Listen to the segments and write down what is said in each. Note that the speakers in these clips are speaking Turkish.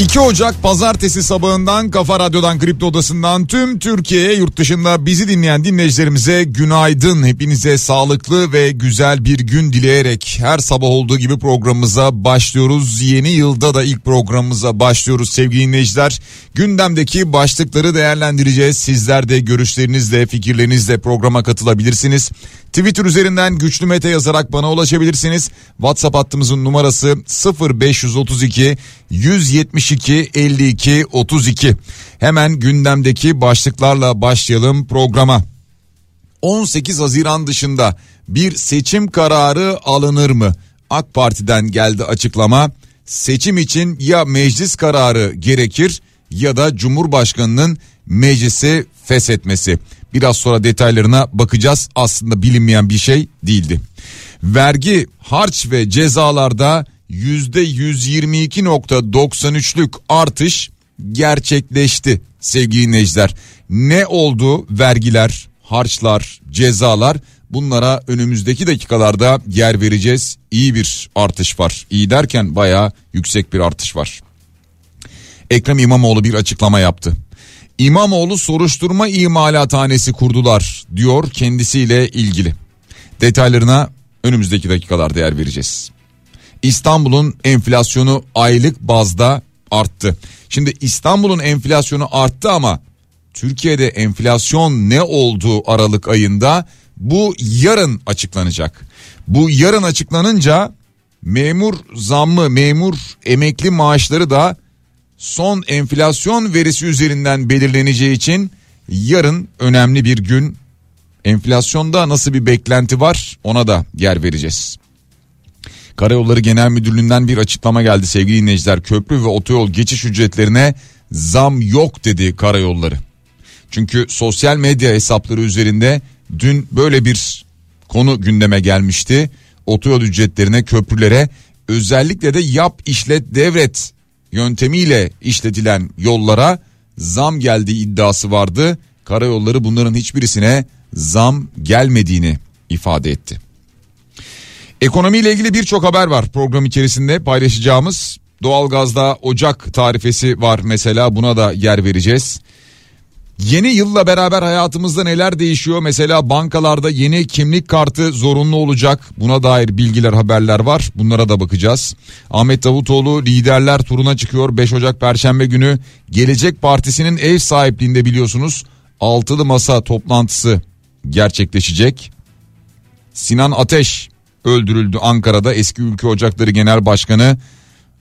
...2 Ocak pazartesi sabahından Kafa Radyo'dan Kripto Odası'ndan tüm Türkiye'ye yurt dışında bizi dinleyen dinleyicilerimize günaydın. Hepinize sağlıklı ve güzel bir gün dileyerek her sabah olduğu gibi programımıza başlıyoruz. Yeni yılda da ilk programımıza başlıyoruz sevgili dinleyiciler. Gündemdeki başlıkları değerlendireceğiz. Sizler de görüşlerinizle, fikirlerinizle programa katılabilirsiniz. Twitter üzerinden güçlü mete yazarak bana ulaşabilirsiniz. WhatsApp hattımızın numarası 0532 172 52 32. Hemen gündemdeki başlıklarla başlayalım programa. 18 Haziran dışında bir seçim kararı alınır mı? AK Parti'den geldi açıklama. Seçim için ya meclis kararı gerekir ya da Cumhurbaşkanının meclisi feshetmesi. Biraz sonra detaylarına bakacağız. Aslında bilinmeyen bir şey değildi. Vergi, harç ve cezalarda %122.93'lük artış gerçekleşti sevgili dinleyiciler. Ne oldu vergiler, harçlar, cezalar bunlara önümüzdeki dakikalarda yer vereceğiz. İyi bir artış var. İyi derken bayağı yüksek bir artış var. Ekrem İmamoğlu bir açıklama yaptı. İmamoğlu soruşturma imalathanesi kurdular diyor kendisiyle ilgili. Detaylarına önümüzdeki dakikalarda yer vereceğiz. İstanbul'un enflasyonu aylık bazda arttı. Şimdi İstanbul'un enflasyonu arttı ama Türkiye'de enflasyon ne olduğu Aralık ayında bu yarın açıklanacak. Bu yarın açıklanınca memur zammı, memur emekli maaşları da son enflasyon verisi üzerinden belirleneceği için yarın önemli bir gün. Enflasyonda nasıl bir beklenti var ona da yer vereceğiz. Karayolları Genel Müdürlüğü'nden bir açıklama geldi sevgili dinleyiciler. Köprü ve otoyol geçiş ücretlerine zam yok dedi karayolları. Çünkü sosyal medya hesapları üzerinde dün böyle bir konu gündeme gelmişti. Otoyol ücretlerine, köprülere özellikle de yap işlet devret yöntemiyle işletilen yollara zam geldiği iddiası vardı. Karayolları bunların hiçbirisine zam gelmediğini ifade etti. Ekonomiyle ilgili birçok haber var program içerisinde paylaşacağımız. Doğalgazda Ocak tarifesi var mesela buna da yer vereceğiz. Yeni yılla beraber hayatımızda neler değişiyor? Mesela bankalarda yeni kimlik kartı zorunlu olacak. Buna dair bilgiler, haberler var. Bunlara da bakacağız. Ahmet Davutoğlu liderler turuna çıkıyor. 5 Ocak Perşembe günü Gelecek Partisi'nin ev sahipliğinde biliyorsunuz altılı masa toplantısı gerçekleşecek. Sinan Ateş öldürüldü Ankara'da eski Ülke Ocakları Genel Başkanı.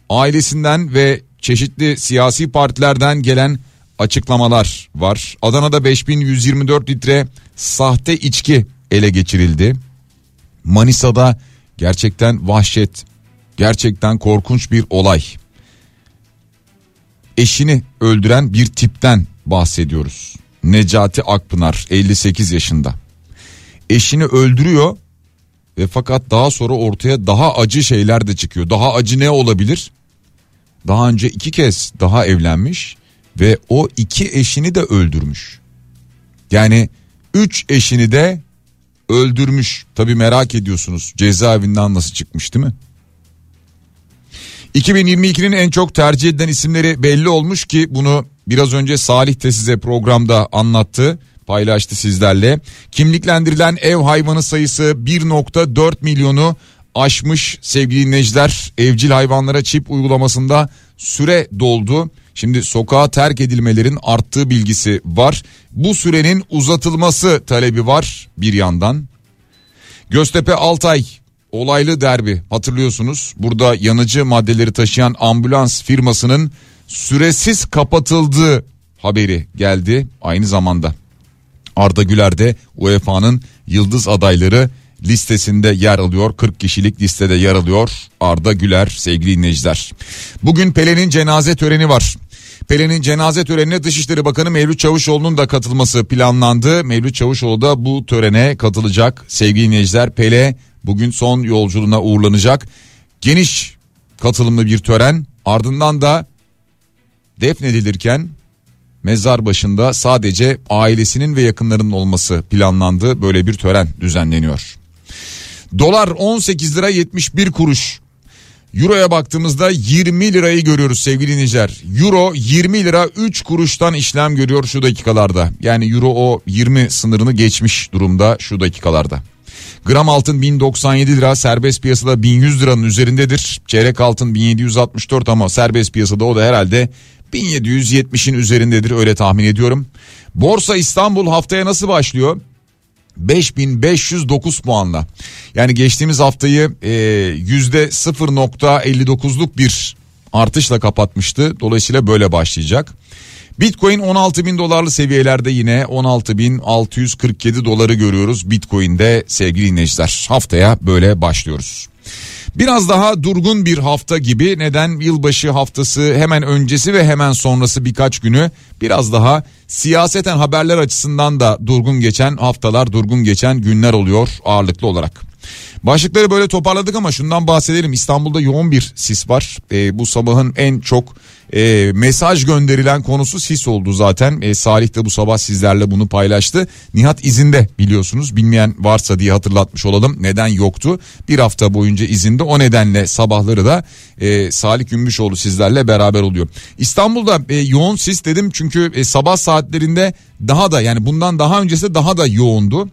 Ailesinden ve çeşitli siyasi partilerden gelen açıklamalar var. Adana'da 5124 litre sahte içki ele geçirildi. Manisa'da gerçekten vahşet, gerçekten korkunç bir olay. Eşini öldüren bir tipten bahsediyoruz. Necati Akpınar 58 yaşında. Eşini öldürüyor ve fakat daha sonra ortaya daha acı şeyler de çıkıyor. Daha acı ne olabilir? Daha önce iki kez daha evlenmiş ve o iki eşini de öldürmüş. Yani üç eşini de öldürmüş. Tabi merak ediyorsunuz cezaevinden nasıl çıkmış değil mi? 2022'nin en çok tercih edilen isimleri belli olmuş ki bunu biraz önce Salih de size programda anlattı paylaştı sizlerle. Kimliklendirilen ev hayvanı sayısı 1.4 milyonu aşmış sevgili dinleyiciler. Evcil hayvanlara çip uygulamasında süre doldu. Şimdi sokağa terk edilmelerin arttığı bilgisi var. Bu sürenin uzatılması talebi var bir yandan. Göztepe Altay olaylı derbi hatırlıyorsunuz. Burada yanıcı maddeleri taşıyan ambulans firmasının süresiz kapatıldığı haberi geldi aynı zamanda. Arda Güler de UEFA'nın yıldız adayları listesinde yer alıyor. 40 kişilik listede yer alıyor Arda Güler sevgili dinleyiciler. Bugün Pelé'nin cenaze töreni var. Pelin'in cenaze törenine Dışişleri Bakanı Mevlüt Çavuşoğlu'nun da katılması planlandı. Mevlüt Çavuşoğlu da bu törene katılacak. Sevgili dinleyiciler Pele bugün son yolculuğuna uğurlanacak. Geniş katılımlı bir tören ardından da defnedilirken mezar başında sadece ailesinin ve yakınlarının olması planlandı. Böyle bir tören düzenleniyor. Dolar 18 lira 71 kuruş. Euro'ya baktığımızda 20 lirayı görüyoruz sevgili dinleyiciler. Euro 20 lira 3 kuruştan işlem görüyor şu dakikalarda. Yani Euro o 20 sınırını geçmiş durumda şu dakikalarda. Gram altın 1097 lira serbest piyasada 1100 liranın üzerindedir. Çeyrek altın 1764 ama serbest piyasada o da herhalde 1770'in üzerindedir öyle tahmin ediyorum. Borsa İstanbul haftaya nasıl başlıyor? 5509 puanla. Yani geçtiğimiz haftayı e, yüzde 0.59'luk bir artışla kapatmıştı. Dolayısıyla böyle başlayacak. Bitcoin 16 bin dolarlı seviyelerde yine 16 bin 647 doları görüyoruz Bitcoin'de sevgili dinleyiciler. Haftaya böyle başlıyoruz. Biraz daha durgun bir hafta gibi. Neden? Yılbaşı haftası hemen öncesi ve hemen sonrası birkaç günü. Biraz daha siyaseten haberler açısından da durgun geçen haftalar durgun geçen günler oluyor ağırlıklı olarak. Başlıkları böyle toparladık ama şundan bahsedelim İstanbul'da yoğun bir sis var ee, bu sabahın en çok e, mesaj gönderilen konusu sis oldu zaten. E, Salih de bu sabah sizlerle bunu paylaştı. Nihat izinde biliyorsunuz bilmeyen varsa diye hatırlatmış olalım. Neden yoktu? Bir hafta boyunca izinde o nedenle sabahları da e, Salih Gümüşoğlu sizlerle beraber oluyor. İstanbul'da e, yoğun sis dedim çünkü e, sabah saatlerinde daha da yani bundan daha öncesi daha da yoğundu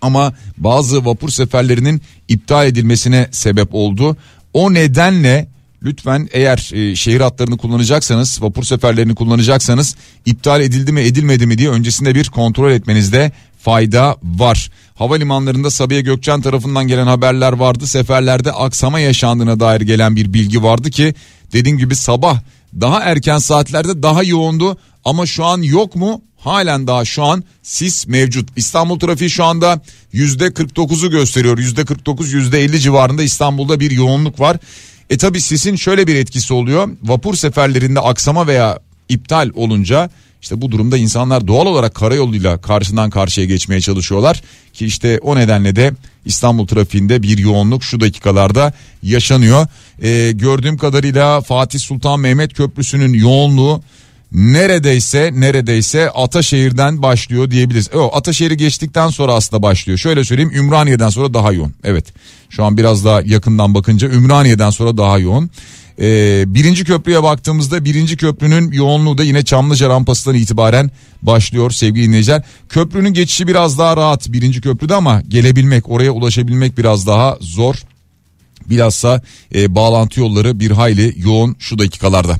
ama bazı vapur seferlerinin iptal edilmesine sebep oldu. O nedenle Lütfen eğer e, şehir hatlarını kullanacaksanız vapur seferlerini kullanacaksanız iptal edildi mi edilmedi mi diye öncesinde bir kontrol etmenizde fayda var. Havalimanlarında Sabiha Gökçen tarafından gelen haberler vardı. Seferlerde aksama yaşandığına dair gelen bir bilgi vardı ki dediğim gibi sabah daha erken saatlerde daha yoğundu ama şu an yok mu? Halen daha şu an sis mevcut. İstanbul trafiği şu anda yüzde 49'u gösteriyor. Yüzde 49 yüzde 50 civarında İstanbul'da bir yoğunluk var. E tabi sisin şöyle bir etkisi oluyor. Vapur seferlerinde aksama veya iptal olunca işte bu durumda insanlar doğal olarak karayoluyla karşından karşıya geçmeye çalışıyorlar ki işte o nedenle de İstanbul trafiğinde bir yoğunluk şu dakikalarda yaşanıyor. Ee, gördüğüm kadarıyla Fatih Sultan Mehmet Köprüsü'nün yoğunluğu neredeyse neredeyse Ataşehir'den başlıyor diyebiliriz. O Ataşehir'i geçtikten sonra aslında başlıyor. Şöyle söyleyeyim Ümraniye'den sonra daha yoğun. Evet şu an biraz daha yakından bakınca Ümraniye'den sonra daha yoğun. Ee, birinci köprüye baktığımızda birinci köprünün yoğunluğu da yine Çamlıca rampasından itibaren başlıyor sevgili dinleyiciler. Köprünün geçişi biraz daha rahat birinci köprüde ama gelebilmek oraya ulaşabilmek biraz daha zor. Bilhassa e, bağlantı yolları bir hayli yoğun şu dakikalarda.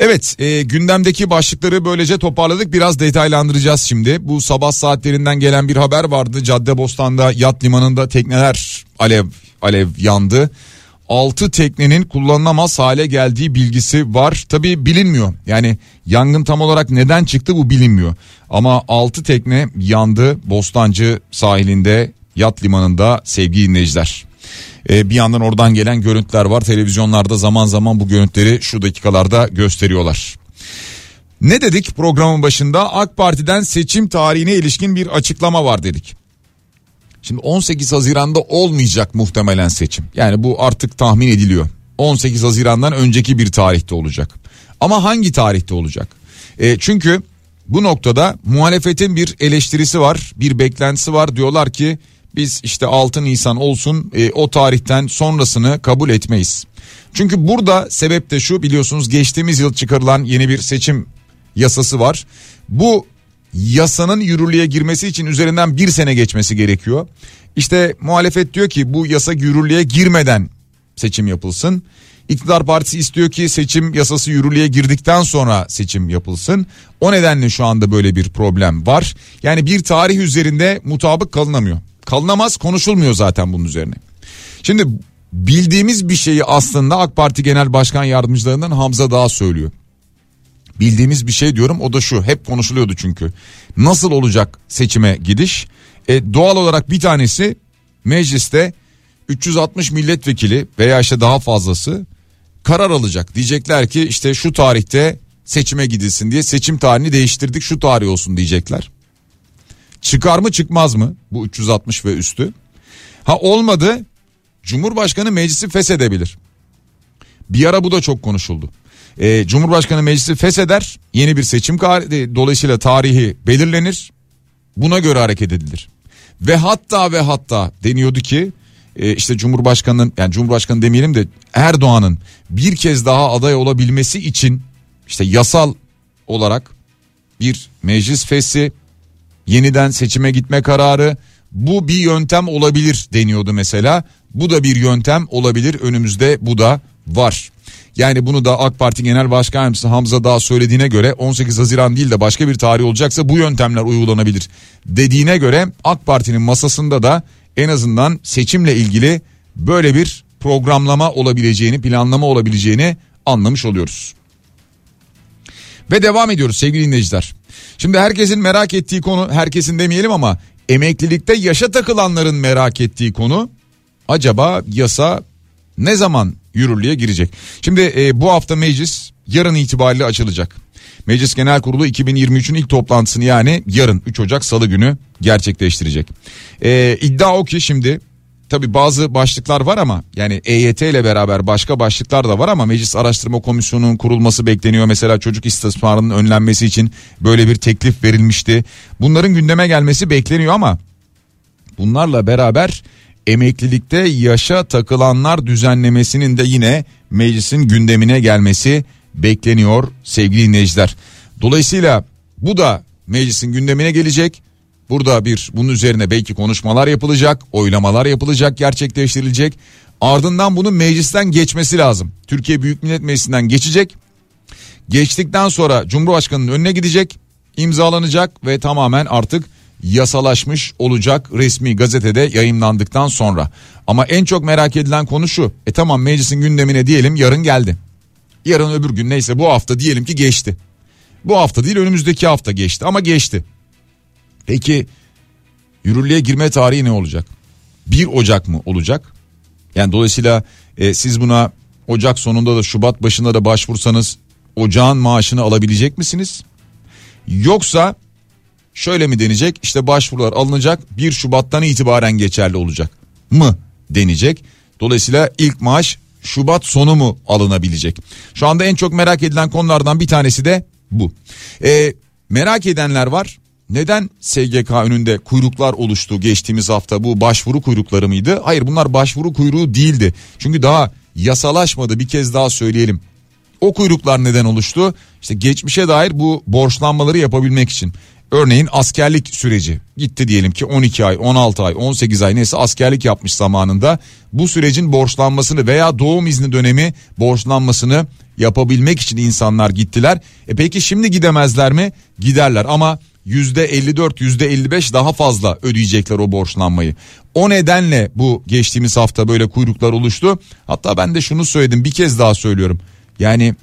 Evet e, gündemdeki başlıkları böylece toparladık biraz detaylandıracağız şimdi. Bu sabah saatlerinden gelen bir haber vardı. Caddebostan'da yat limanında tekneler alev alev yandı. 6 teknenin kullanılamaz hale geldiği bilgisi var. Tabi bilinmiyor. Yani yangın tam olarak neden çıktı bu bilinmiyor. Ama 6 tekne yandı Bostancı sahilinde yat limanında sevgili dinleyiciler. Ee, bir yandan oradan gelen görüntüler var. Televizyonlarda zaman zaman bu görüntüleri şu dakikalarda gösteriyorlar. Ne dedik programın başında? AK Parti'den seçim tarihine ilişkin bir açıklama var dedik. Şimdi 18 Haziran'da olmayacak muhtemelen seçim. Yani bu artık tahmin ediliyor. 18 Haziran'dan önceki bir tarihte olacak. Ama hangi tarihte olacak? E, çünkü bu noktada muhalefetin bir eleştirisi var, bir beklentisi var. Diyorlar ki biz işte 6 Nisan olsun e, o tarihten sonrasını kabul etmeyiz. Çünkü burada sebep de şu biliyorsunuz geçtiğimiz yıl çıkarılan yeni bir seçim yasası var. Bu yasanın yürürlüğe girmesi için üzerinden bir sene geçmesi gerekiyor. İşte muhalefet diyor ki bu yasa yürürlüğe girmeden seçim yapılsın. İktidar partisi istiyor ki seçim yasası yürürlüğe girdikten sonra seçim yapılsın. O nedenle şu anda böyle bir problem var. Yani bir tarih üzerinde mutabık kalınamıyor kalınamaz konuşulmuyor zaten bunun üzerine. Şimdi bildiğimiz bir şeyi aslında AK Parti Genel Başkan Yardımcılarından Hamza Dağ söylüyor. Bildiğimiz bir şey diyorum o da şu hep konuşuluyordu çünkü. Nasıl olacak seçime gidiş? E, doğal olarak bir tanesi mecliste 360 milletvekili veya işte daha fazlası karar alacak. Diyecekler ki işte şu tarihte seçime gidilsin diye seçim tarihini değiştirdik şu tarih olsun diyecekler. Çıkar mı çıkmaz mı bu 360 ve üstü? Ha olmadı Cumhurbaşkanı meclisi feshedebilir. Bir ara bu da çok konuşuldu. Ee, Cumhurbaşkanı meclisi fesheder yeni bir seçim dolayısıyla tarihi belirlenir buna göre hareket edilir. Ve hatta ve hatta deniyordu ki e, işte Cumhurbaşkanı'nın yani Cumhurbaşkanı demeyelim de Erdoğan'ın bir kez daha aday olabilmesi için işte yasal olarak bir meclis fesi yeniden seçime gitme kararı bu bir yöntem olabilir deniyordu mesela. Bu da bir yöntem olabilir önümüzde bu da var. Yani bunu da AK Parti Genel Başkan Yardımcısı Hamza Dağ söylediğine göre 18 Haziran değil de başka bir tarih olacaksa bu yöntemler uygulanabilir dediğine göre AK Parti'nin masasında da en azından seçimle ilgili böyle bir programlama olabileceğini, planlama olabileceğini anlamış oluyoruz. Ve devam ediyoruz sevgili dinleyiciler. Şimdi herkesin merak ettiği konu, herkesin demeyelim ama emeklilikte yaşa takılanların merak ettiği konu acaba yasa ne zaman yürürlüğe girecek? Şimdi e, bu hafta meclis yarın itibariyle açılacak. Meclis Genel Kurulu 2023'ün ilk toplantısını yani yarın 3 Ocak Salı günü gerçekleştirecek. Ee, iddia o ki şimdi tabi bazı başlıklar var ama yani EYT ile beraber başka başlıklar da var ama Meclis Araştırma Komisyonu'nun kurulması bekleniyor. Mesela çocuk istismarının önlenmesi için böyle bir teklif verilmişti. Bunların gündeme gelmesi bekleniyor ama bunlarla beraber emeklilikte yaşa takılanlar düzenlemesinin de yine meclisin gündemine gelmesi bekleniyor sevgili dinleyiciler. Dolayısıyla bu da meclisin gündemine gelecek. Burada bir bunun üzerine belki konuşmalar yapılacak, oylamalar yapılacak, gerçekleştirilecek. Ardından bunun meclisten geçmesi lazım. Türkiye Büyük Millet Meclisi'nden geçecek. Geçtikten sonra Cumhurbaşkanı'nın önüne gidecek, imzalanacak ve tamamen artık yasalaşmış olacak resmi gazetede yayınlandıktan sonra. Ama en çok merak edilen konu şu. E tamam meclisin gündemine diyelim yarın geldi. Yarın öbür gün neyse bu hafta diyelim ki geçti. Bu hafta değil önümüzdeki hafta geçti ama geçti. Peki yürürlüğe girme tarihi ne olacak? 1 Ocak mı olacak? Yani dolayısıyla e, siz buna Ocak sonunda da Şubat başında da başvursanız ocağın maaşını alabilecek misiniz? Yoksa şöyle mi denecek? İşte başvurular alınacak 1 Şubat'tan itibaren geçerli olacak mı denecek. Dolayısıyla ilk maaş Şubat sonu mu alınabilecek? Şu anda en çok merak edilen konulardan bir tanesi de bu. Ee, merak edenler var. Neden SGK önünde kuyruklar oluştu geçtiğimiz hafta bu başvuru kuyrukları mıydı? Hayır bunlar başvuru kuyruğu değildi. Çünkü daha yasalaşmadı bir kez daha söyleyelim. O kuyruklar neden oluştu? İşte geçmişe dair bu borçlanmaları yapabilmek için. Örneğin askerlik süreci gitti diyelim ki 12 ay 16 ay 18 ay neyse askerlik yapmış zamanında bu sürecin borçlanmasını veya doğum izni dönemi borçlanmasını yapabilmek için insanlar gittiler. E peki şimdi gidemezler mi? Giderler ama %54 %55 daha fazla ödeyecekler o borçlanmayı. O nedenle bu geçtiğimiz hafta böyle kuyruklar oluştu. Hatta ben de şunu söyledim bir kez daha söylüyorum. Yani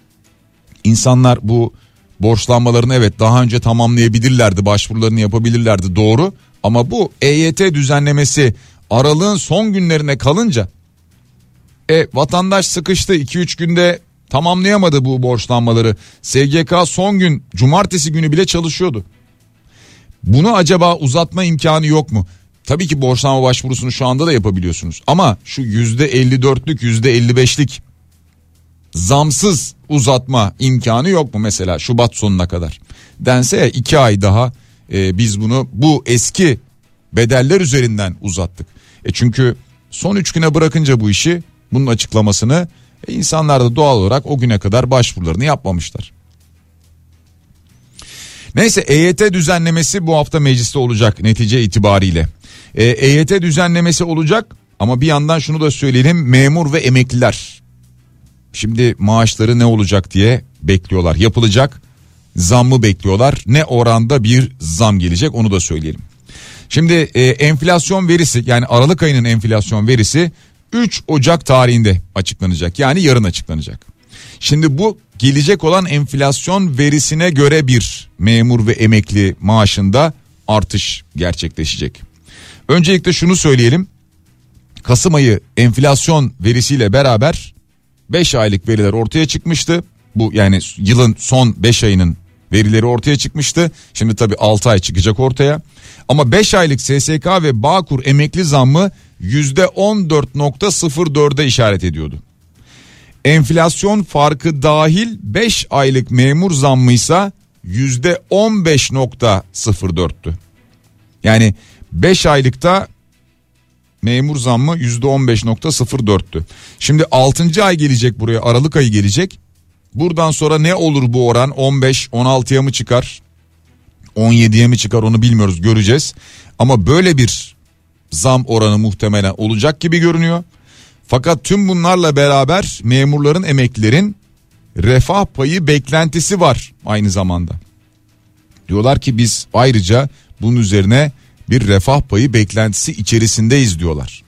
insanlar bu borçlanmalarını evet daha önce tamamlayabilirlerdi başvurularını yapabilirlerdi doğru ama bu EYT düzenlemesi aralığın son günlerine kalınca e vatandaş sıkıştı 2-3 günde tamamlayamadı bu borçlanmaları SGK son gün cumartesi günü bile çalışıyordu. Bunu acaba uzatma imkanı yok mu? Tabii ki borçlanma başvurusunu şu anda da yapabiliyorsunuz ama şu %54'lük %55'lik zamsız uzatma imkanı yok mu mesela Şubat sonuna kadar? Dense iki ay daha e, biz bunu bu eski bedeller üzerinden uzattık. E çünkü son üç güne bırakınca bu işi bunun açıklamasını e, insanlar da doğal olarak o güne kadar başvurularını yapmamışlar. Neyse EYT düzenlemesi bu hafta mecliste olacak netice itibariyle. E, EYT düzenlemesi olacak ama bir yandan şunu da söyleyelim memur ve emekliler Şimdi maaşları ne olacak diye bekliyorlar. Yapılacak zammı bekliyorlar. Ne oranda bir zam gelecek onu da söyleyelim. Şimdi e, enflasyon verisi yani Aralık ayının enflasyon verisi 3 Ocak tarihinde açıklanacak. Yani yarın açıklanacak. Şimdi bu gelecek olan enflasyon verisine göre bir memur ve emekli maaşında artış gerçekleşecek. Öncelikle şunu söyleyelim. Kasım ayı enflasyon verisiyle beraber 5 aylık veriler ortaya çıkmıştı. Bu yani yılın son 5 ayının verileri ortaya çıkmıştı. Şimdi tabii 6 ay çıkacak ortaya. Ama 5 aylık SSK ve Bağkur emekli zammı %14.04'e işaret ediyordu. Enflasyon farkı dahil 5 aylık memur zammı ise %15.04'tü. Yani 5 aylıkta memur zammı %15.04'tü. Şimdi 6. ay gelecek buraya Aralık ayı gelecek. Buradan sonra ne olur bu oran 15 16'ya mı çıkar? 17'ye mi çıkar onu bilmiyoruz göreceğiz. Ama böyle bir zam oranı muhtemelen olacak gibi görünüyor. Fakat tüm bunlarla beraber memurların emeklilerin refah payı beklentisi var aynı zamanda. Diyorlar ki biz ayrıca bunun üzerine bir refah payı beklentisi içerisindeyiz diyorlar.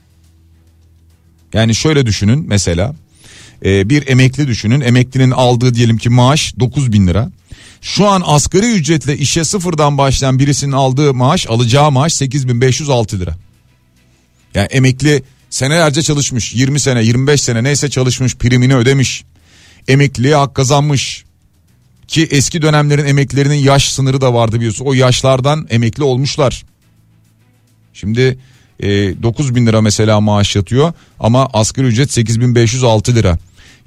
Yani şöyle düşünün mesela e, bir emekli düşünün emeklinin aldığı diyelim ki maaş 9 bin lira. Şu an asgari ücretle işe sıfırdan başlayan birisinin aldığı maaş alacağı maaş 8506 lira. Yani emekli senelerce çalışmış 20 sene 25 sene neyse çalışmış primini ödemiş. Emekliliğe hak kazanmış. Ki eski dönemlerin emeklilerinin yaş sınırı da vardı biliyorsun. O yaşlardan emekli olmuşlar. Şimdi e, 9 bin lira mesela maaş yatıyor ama asgari ücret 8506 lira.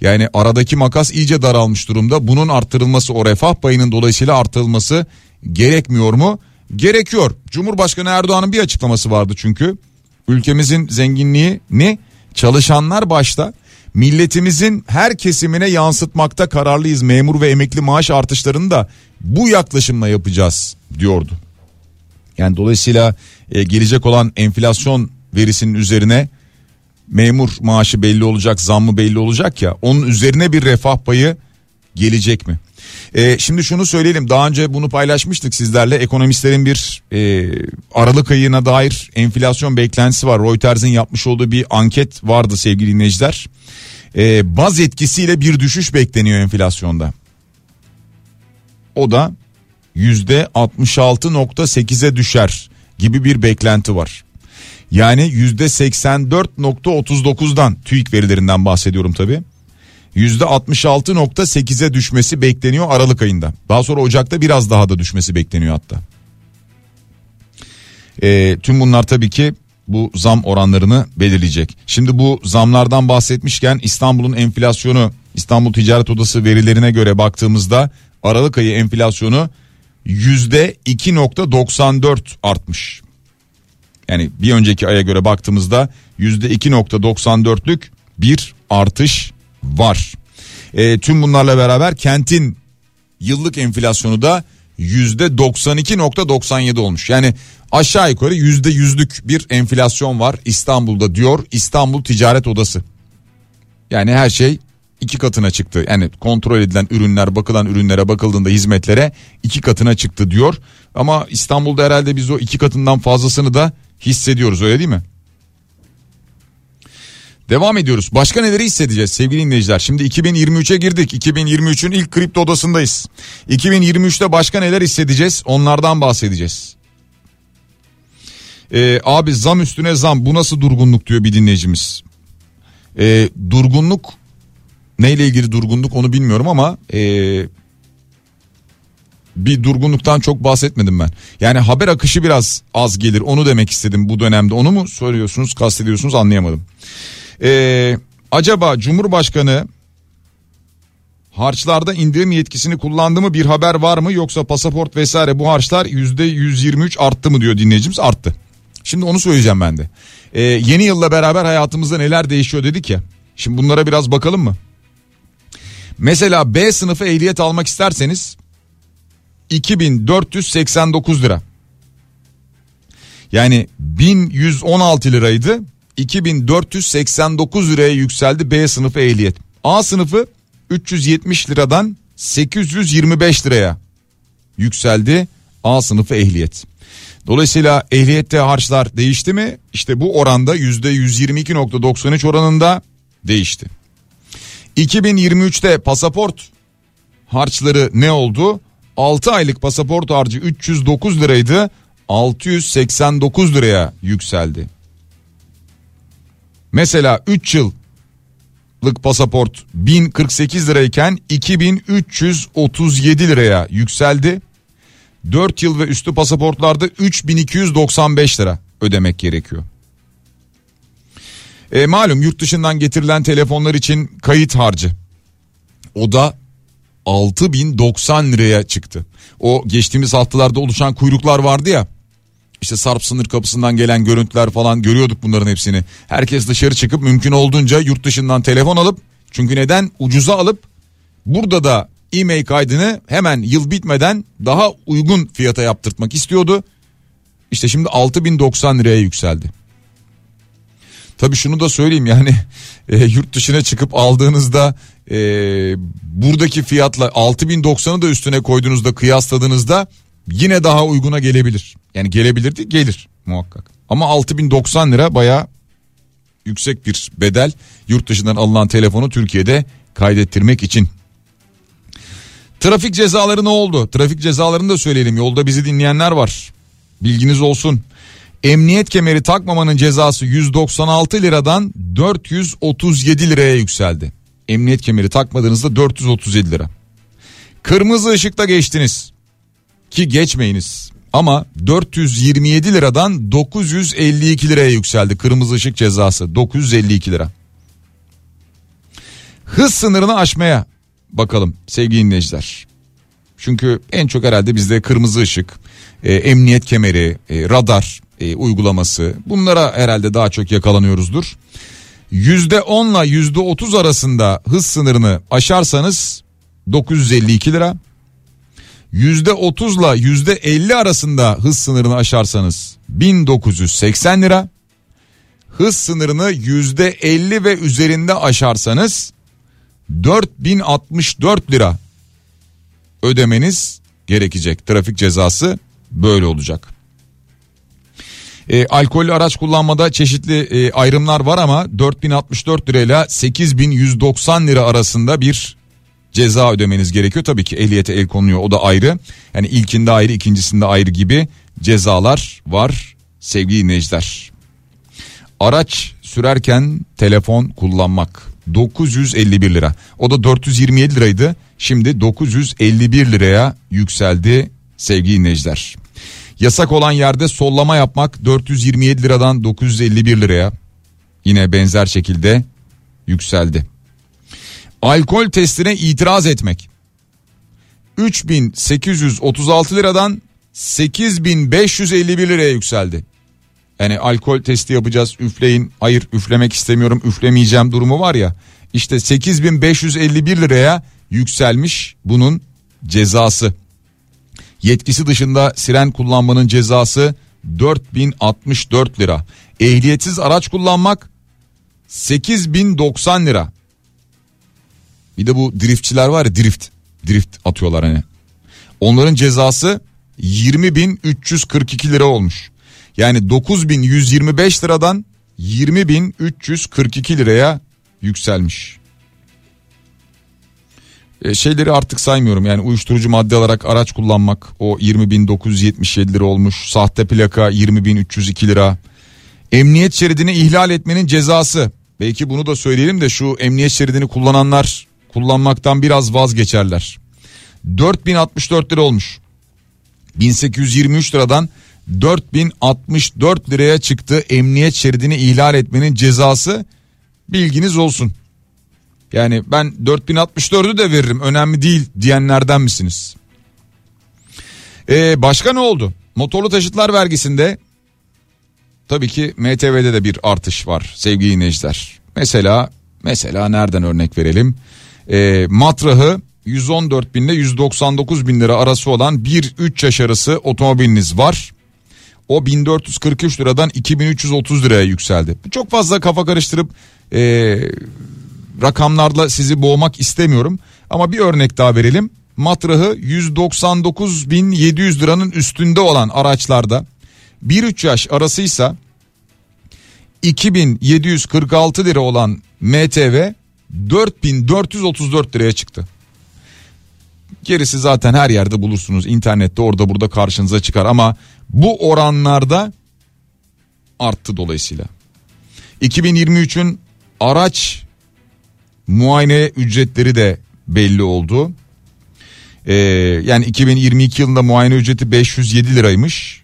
Yani aradaki makas iyice daralmış durumda. Bunun arttırılması o refah payının dolayısıyla artırılması gerekmiyor mu? Gerekiyor. Cumhurbaşkanı Erdoğan'ın bir açıklaması vardı çünkü. Ülkemizin zenginliği ne? Çalışanlar başta milletimizin her kesimine yansıtmakta kararlıyız. Memur ve emekli maaş artışlarını da bu yaklaşımla yapacağız diyordu. Yani dolayısıyla e, gelecek olan enflasyon verisinin üzerine memur maaşı belli olacak, zammı belli olacak ya. Onun üzerine bir refah payı gelecek mi? E, şimdi şunu söyleyelim daha önce bunu paylaşmıştık sizlerle ekonomistlerin bir e, Aralık ayına dair enflasyon beklentisi var. Reuters'in yapmış olduğu bir anket vardı sevgili dinleyiciler. E, baz etkisiyle bir düşüş bekleniyor enflasyonda. O da yüzde 66.8'e düşer gibi bir beklenti var. Yani yüzde 84.39'dan TÜİK verilerinden bahsediyorum tabi. Yüzde 66.8'e düşmesi bekleniyor Aralık ayında. Daha sonra Ocak'ta biraz daha da düşmesi bekleniyor hatta. E, tüm bunlar tabii ki bu zam oranlarını belirleyecek. Şimdi bu zamlardan bahsetmişken İstanbul'un enflasyonu İstanbul Ticaret Odası verilerine göre baktığımızda Aralık ayı enflasyonu yüzde 2.94 artmış. Yani bir önceki aya göre baktığımızda yüzde 2.94'lük bir artış var. E, tüm bunlarla beraber kentin yıllık enflasyonu da yüzde 92.97 olmuş. Yani aşağı yukarı yüzde yüzlük bir enflasyon var İstanbul'da diyor İstanbul Ticaret Odası. Yani her şey iki katına çıktı. Yani kontrol edilen ürünler bakılan ürünlere bakıldığında hizmetlere iki katına çıktı diyor. Ama İstanbul'da herhalde biz o iki katından fazlasını da hissediyoruz öyle değil mi? Devam ediyoruz. Başka neleri hissedeceğiz sevgili dinleyiciler? Şimdi 2023'e girdik. 2023'ün ilk kripto odasındayız. 2023'te başka neler hissedeceğiz? Onlardan bahsedeceğiz. Ee, abi zam üstüne zam bu nasıl durgunluk diyor bir dinleyicimiz. Ee, durgunluk neyle ilgili durgunluk onu bilmiyorum ama ee, bir durgunluktan çok bahsetmedim ben. Yani haber akışı biraz az gelir onu demek istedim bu dönemde. Onu mu soruyorsunuz kastediyorsunuz anlayamadım. Ee, acaba Cumhurbaşkanı harçlarda indirim yetkisini kullandı mı bir haber var mı yoksa pasaport vesaire bu harçlar yüzde 123 arttı mı diyor dinleyicimiz arttı. Şimdi onu söyleyeceğim ben de. Ee, yeni yılla beraber hayatımızda neler değişiyor dedik ya. Şimdi bunlara biraz bakalım mı? Mesela B sınıfı ehliyet almak isterseniz 2489 lira. Yani 1116 liraydı 2489 liraya yükseldi B sınıfı ehliyet. A sınıfı 370 liradan 825 liraya yükseldi A sınıfı ehliyet. Dolayısıyla ehliyette harçlar değişti mi? İşte bu oranda %122.93 oranında değişti. 2023'te pasaport harçları ne oldu? 6 aylık pasaport harcı 309 liraydı 689 liraya yükseldi. Mesela 3 yıl lık pasaport 1048 lirayken 2337 liraya yükseldi. 4 yıl ve üstü pasaportlarda 3295 lira ödemek gerekiyor. E, malum yurt dışından getirilen telefonlar için kayıt harcı. O da 6090 liraya çıktı. O geçtiğimiz haftalarda oluşan kuyruklar vardı ya. İşte Sarp sınır kapısından gelen görüntüler falan görüyorduk bunların hepsini. Herkes dışarı çıkıp mümkün olduğunca yurt dışından telefon alıp çünkü neden ucuza alıp burada da e-mail kaydını hemen yıl bitmeden daha uygun fiyata yaptırtmak istiyordu. İşte şimdi 6090 liraya yükseldi. Tabii şunu da söyleyeyim yani e, yurt dışına çıkıp aldığınızda e, buradaki fiyatla 6090'ı da üstüne koyduğunuzda kıyasladığınızda yine daha uyguna gelebilir. Yani gelebilirdi gelir muhakkak. Ama 6090 lira baya yüksek bir bedel yurt dışından alınan telefonu Türkiye'de kaydettirmek için. Trafik cezaları ne oldu? Trafik cezalarını da söyleyelim. Yolda bizi dinleyenler var. Bilginiz olsun. Emniyet kemeri takmamanın cezası 196 liradan 437 liraya yükseldi. Emniyet kemeri takmadığınızda 437 lira. Kırmızı ışıkta geçtiniz ki geçmeyiniz. Ama 427 liradan 952 liraya yükseldi kırmızı ışık cezası 952 lira. Hız sınırını aşmaya bakalım sevgili dinleyiciler. Çünkü en çok herhalde bizde kırmızı ışık, e, emniyet kemeri, e, radar e, uygulaması bunlara herhalde daha çok yakalanıyoruzdur. Yüzde 10 ile yüzde 30 arasında hız sınırını aşarsanız 952 lira. Yüzde 30 ile yüzde 50 arasında hız sınırını aşarsanız 1980 lira. Hız sınırını yüzde 50 ve üzerinde aşarsanız 4064 lira ödemeniz gerekecek. Trafik cezası böyle olacak. E, alkollü araç kullanmada çeşitli e, ayrımlar var ama 4064 lirayla 8190 lira arasında bir ceza ödemeniz gerekiyor. Tabii ki ehliyete el konuyor o da ayrı. Yani ilkinde ayrı ikincisinde ayrı gibi cezalar var sevgili dinleyiciler. Araç sürerken telefon kullanmak 951 lira. O da 427 liraydı. Şimdi 951 liraya yükseldi sevgili dinleyiciler. Yasak olan yerde sollama yapmak 427 liradan 951 liraya yine benzer şekilde yükseldi. Alkol testine itiraz etmek 3836 liradan 8551 liraya yükseldi. Yani alkol testi yapacağız üfleyin hayır üflemek istemiyorum üflemeyeceğim durumu var ya işte 8551 liraya yükselmiş bunun cezası. Yetkisi dışında siren kullanmanın cezası 4064 lira. Ehliyetsiz araç kullanmak 8090 lira. Bir de bu driftçiler var ya drift. Drift atıyorlar hani. Onların cezası 20.342 lira olmuş. Yani 9125 liradan 20.342 liraya yükselmiş. E, şeyleri artık saymıyorum yani uyuşturucu madde alarak araç kullanmak o 20.977 lira olmuş sahte plaka 20.302 lira emniyet şeridini ihlal etmenin cezası belki bunu da söyleyelim de şu emniyet şeridini kullananlar kullanmaktan biraz vazgeçerler 4064 lira olmuş 1823 liradan 4064 liraya çıktı emniyet şeridini ihlal etmenin cezası bilginiz olsun. Yani ben 4064'ü de veririm önemli değil diyenlerden misiniz? Ee, başka ne oldu? Motorlu taşıtlar vergisinde tabii ki MTV'de de bir artış var sevgili dinleyiciler. Mesela mesela nereden örnek verelim? Ee, matrahı 114 bin ile 199 bin lira arası olan 1-3 yaş arası otomobiliniz var. O 1443 liradan 2330 liraya yükseldi. Çok fazla kafa karıştırıp e, rakamlarla sizi boğmak istemiyorum. Ama bir örnek daha verelim. Matrahı 199.700 liranın üstünde olan araçlarda 1-3 yaş arasıysa 2746 lira olan MTV 4434 liraya çıktı. Gerisi zaten her yerde bulursunuz. internette orada burada karşınıza çıkar ama bu oranlarda arttı dolayısıyla. 2023'ün araç muayene ücretleri de belli oldu. Ee, yani 2022 yılında muayene ücreti 507 liraymış.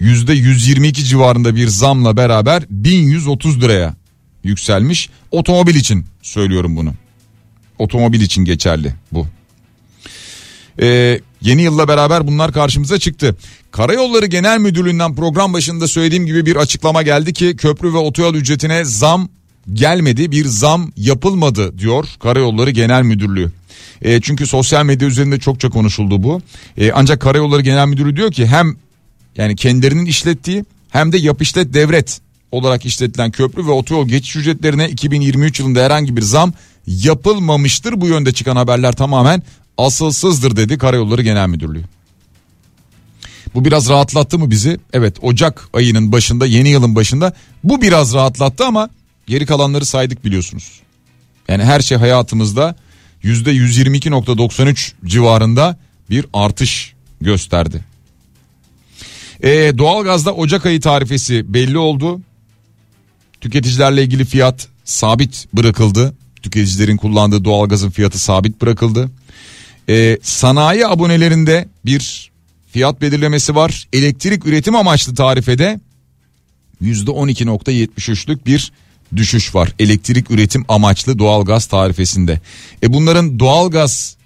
Yüzde 122 civarında bir zamla beraber 1130 liraya yükselmiş. Otomobil için söylüyorum bunu. Otomobil için geçerli bu. Ee, yeni yılla beraber bunlar karşımıza çıktı. Karayolları Genel Müdürlüğü'nden program başında söylediğim gibi bir açıklama geldi ki köprü ve otoyol ücretine zam gelmedi bir zam yapılmadı diyor Karayolları Genel Müdürlüğü. E, çünkü sosyal medya üzerinde çokça konuşuldu bu. E, ancak Karayolları Genel Müdürlüğü diyor ki hem yani kendilerinin işlettiği hem de yap işlet devret olarak işletilen köprü ve otoyol geçiş ücretlerine 2023 yılında herhangi bir zam yapılmamıştır. Bu yönde çıkan haberler tamamen asılsızdır dedi Karayolları Genel Müdürlüğü. Bu biraz rahatlattı mı bizi? Evet Ocak ayının başında yeni yılın başında bu biraz rahatlattı ama geri kalanları saydık biliyorsunuz. Yani her şey hayatımızda yüzde 122.93 civarında bir artış gösterdi. Ee, doğalgazda Ocak ayı tarifesi belli oldu. Tüketicilerle ilgili fiyat sabit bırakıldı. Tüketicilerin kullandığı doğalgazın fiyatı sabit bırakıldı. Ee, sanayi abonelerinde bir fiyat belirlemesi var. Elektrik üretim amaçlı tarifede %12.73'lük bir düşüş var. Elektrik üretim amaçlı doğalgaz tarifesinde. E bunların doğalgaz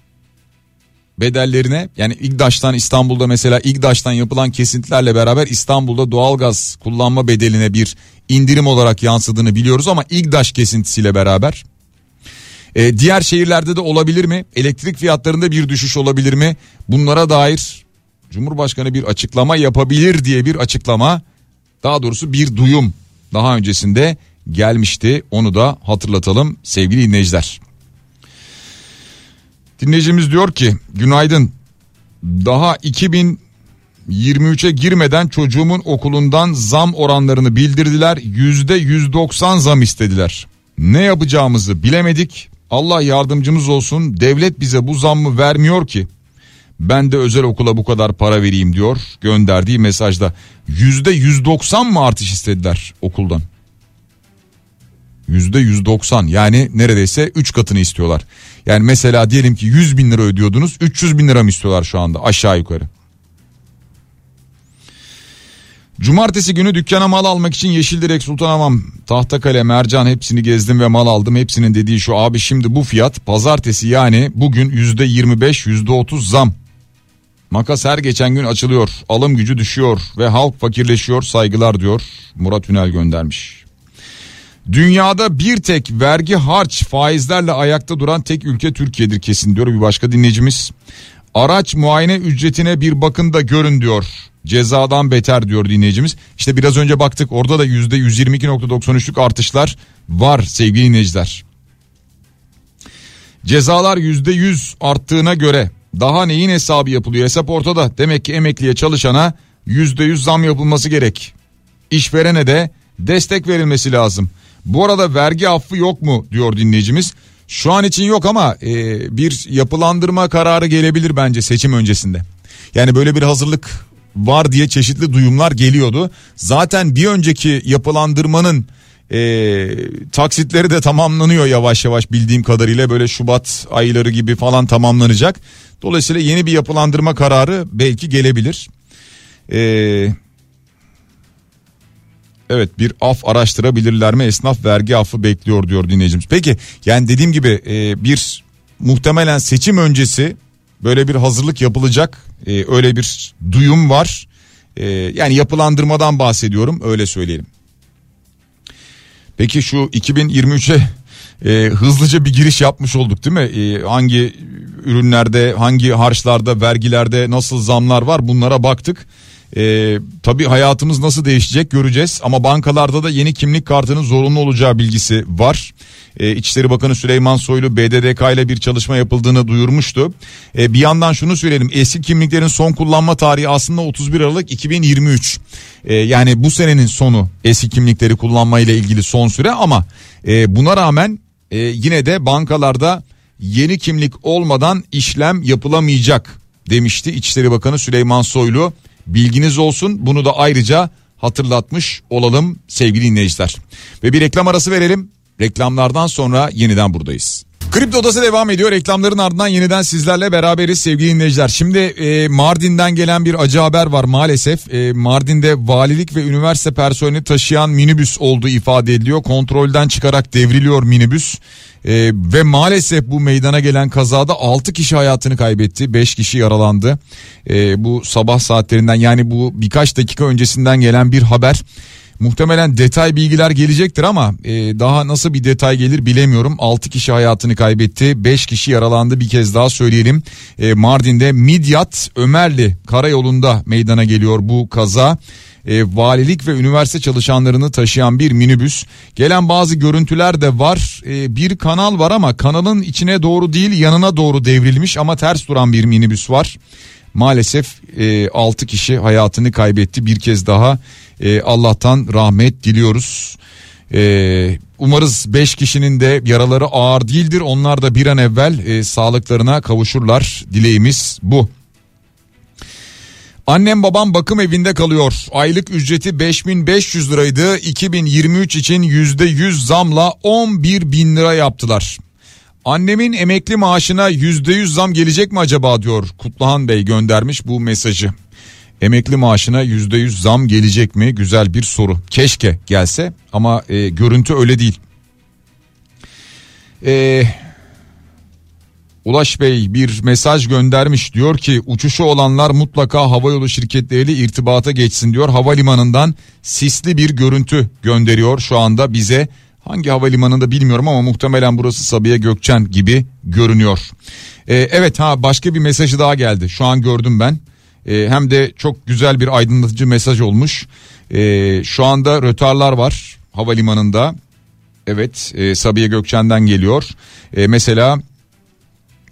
bedellerine yani İGDAŞ'tan İstanbul'da mesela İGDAŞ'tan yapılan kesintilerle beraber İstanbul'da doğalgaz kullanma bedeline bir indirim olarak yansıdığını biliyoruz ama İGDAŞ kesintisiyle beraber ee, diğer şehirlerde de olabilir mi? Elektrik fiyatlarında bir düşüş olabilir mi? Bunlara dair Cumhurbaşkanı bir açıklama yapabilir diye bir açıklama daha doğrusu bir duyum daha öncesinde gelmişti. Onu da hatırlatalım sevgili dinleyiciler. Dinleyicimiz diyor ki günaydın. Daha 2023'e girmeden çocuğumun okulundan zam oranlarını bildirdiler. Yüzde 190 zam istediler. Ne yapacağımızı bilemedik. Allah yardımcımız olsun. Devlet bize bu zammı vermiyor ki. Ben de özel okula bu kadar para vereyim diyor gönderdiği mesajda. Yüzde 190 mı artış istediler okuldan? Yüzde 190 yani neredeyse 3 katını istiyorlar yani mesela diyelim ki 100 bin lira ödüyordunuz 300 bin lira mı istiyorlar şu anda aşağı yukarı Cumartesi günü dükkana mal almak için Yeşildirek Sultanamam, Tahtakale, Mercan hepsini gezdim ve mal aldım. Hepsinin dediği şu abi şimdi bu fiyat pazartesi yani bugün yüzde 25 yüzde 30 zam. Makas her geçen gün açılıyor. Alım gücü düşüyor ve halk fakirleşiyor saygılar diyor. Murat Ünel göndermiş. Dünyada bir tek vergi harç faizlerle ayakta duran tek ülke Türkiye'dir kesin diyor bir başka dinleyicimiz. Araç muayene ücretine bir bakın da görün diyor. Cezadan beter diyor dinleyicimiz. İşte biraz önce baktık orada da yüzde 122.93'lük artışlar var sevgili dinleyiciler. Cezalar yüzde 100 arttığına göre daha neyin hesabı yapılıyor? Hesap ortada. Demek ki emekliye çalışana yüzde 100 zam yapılması gerek. İşverene de destek verilmesi lazım. Bu arada vergi affı yok mu diyor dinleyicimiz. Şu an için yok ama e, bir yapılandırma kararı gelebilir bence seçim öncesinde. Yani böyle bir hazırlık var diye çeşitli duyumlar geliyordu. Zaten bir önceki yapılandırmanın e, taksitleri de tamamlanıyor yavaş yavaş bildiğim kadarıyla böyle Şubat ayları gibi falan tamamlanacak. Dolayısıyla yeni bir yapılandırma kararı belki gelebilir. Eee Evet bir af araştırabilirler mi esnaf vergi affı bekliyor diyor dinleyicimiz. Peki yani dediğim gibi e, bir muhtemelen seçim öncesi böyle bir hazırlık yapılacak e, öyle bir duyum var. E, yani yapılandırmadan bahsediyorum öyle söyleyelim. Peki şu 2023'e e, hızlıca bir giriş yapmış olduk değil mi? E, hangi ürünlerde, hangi harçlarda, vergilerde nasıl zamlar var bunlara baktık. Ee, tabii hayatımız nasıl değişecek göreceğiz ama bankalarda da yeni kimlik kartının zorunlu olacağı bilgisi var. Ee, İçişleri Bakanı Süleyman Soylu BDDK ile bir çalışma yapıldığını duyurmuştu. Ee, bir yandan şunu söyleyelim eski kimliklerin son kullanma tarihi aslında 31 Aralık 2023. Ee, yani bu senenin sonu eski kimlikleri kullanma ile ilgili son süre ama e, buna rağmen e, yine de bankalarda yeni kimlik olmadan işlem yapılamayacak demişti İçişleri Bakanı Süleyman Soylu. Bilginiz olsun bunu da ayrıca hatırlatmış olalım sevgili dinleyiciler. Ve bir reklam arası verelim. Reklamlardan sonra yeniden buradayız. Kripto Odası devam ediyor. Reklamların ardından yeniden sizlerle beraberiz sevgili dinleyiciler. Şimdi e, Mardin'den gelen bir acı haber var maalesef. E, Mardin'de valilik ve üniversite personeli taşıyan minibüs olduğu ifade ediliyor. Kontrolden çıkarak devriliyor minibüs. E, ve maalesef bu meydana gelen kazada 6 kişi hayatını kaybetti. 5 kişi yaralandı. E, bu sabah saatlerinden yani bu birkaç dakika öncesinden gelen bir haber. Muhtemelen detay bilgiler gelecektir ama e, daha nasıl bir detay gelir bilemiyorum. 6 kişi hayatını kaybetti, 5 kişi yaralandı bir kez daha söyleyelim. E, Mardin'de Midyat Ömerli karayolunda meydana geliyor bu kaza. E, valilik ve üniversite çalışanlarını taşıyan bir minibüs. Gelen bazı görüntüler de var. E, bir kanal var ama kanalın içine doğru değil yanına doğru devrilmiş ama ters duran bir minibüs var. Maalesef e, 6 kişi hayatını kaybetti bir kez daha e, Allah'tan rahmet diliyoruz. E, umarız 5 kişinin de yaraları ağır değildir. Onlar da bir an evvel e, sağlıklarına kavuşurlar. Dileğimiz bu. Annem babam bakım evinde kalıyor. Aylık ücreti 5500 liraydı. 2023 için %100 zamla 11 bin lira yaptılar. Annemin emekli maaşına %100 zam gelecek mi acaba diyor Kutluhan Bey göndermiş bu mesajı. Emekli maaşına %100 zam gelecek mi? Güzel bir soru. Keşke gelse ama e, görüntü öyle değil. E, Ulaş Bey bir mesaj göndermiş diyor ki uçuşu olanlar mutlaka havayolu şirketleriyle irtibata geçsin diyor. Havalimanından sisli bir görüntü gönderiyor şu anda bize. Hangi havalimanında bilmiyorum ama muhtemelen burası Sabiha Gökçen gibi görünüyor. Ee, evet ha başka bir mesajı daha geldi şu an gördüm ben. Ee, hem de çok güzel bir aydınlatıcı mesaj olmuş. Ee, şu anda rötarlar var havalimanında. Evet e, Sabiha Gökçen'den geliyor. E, mesela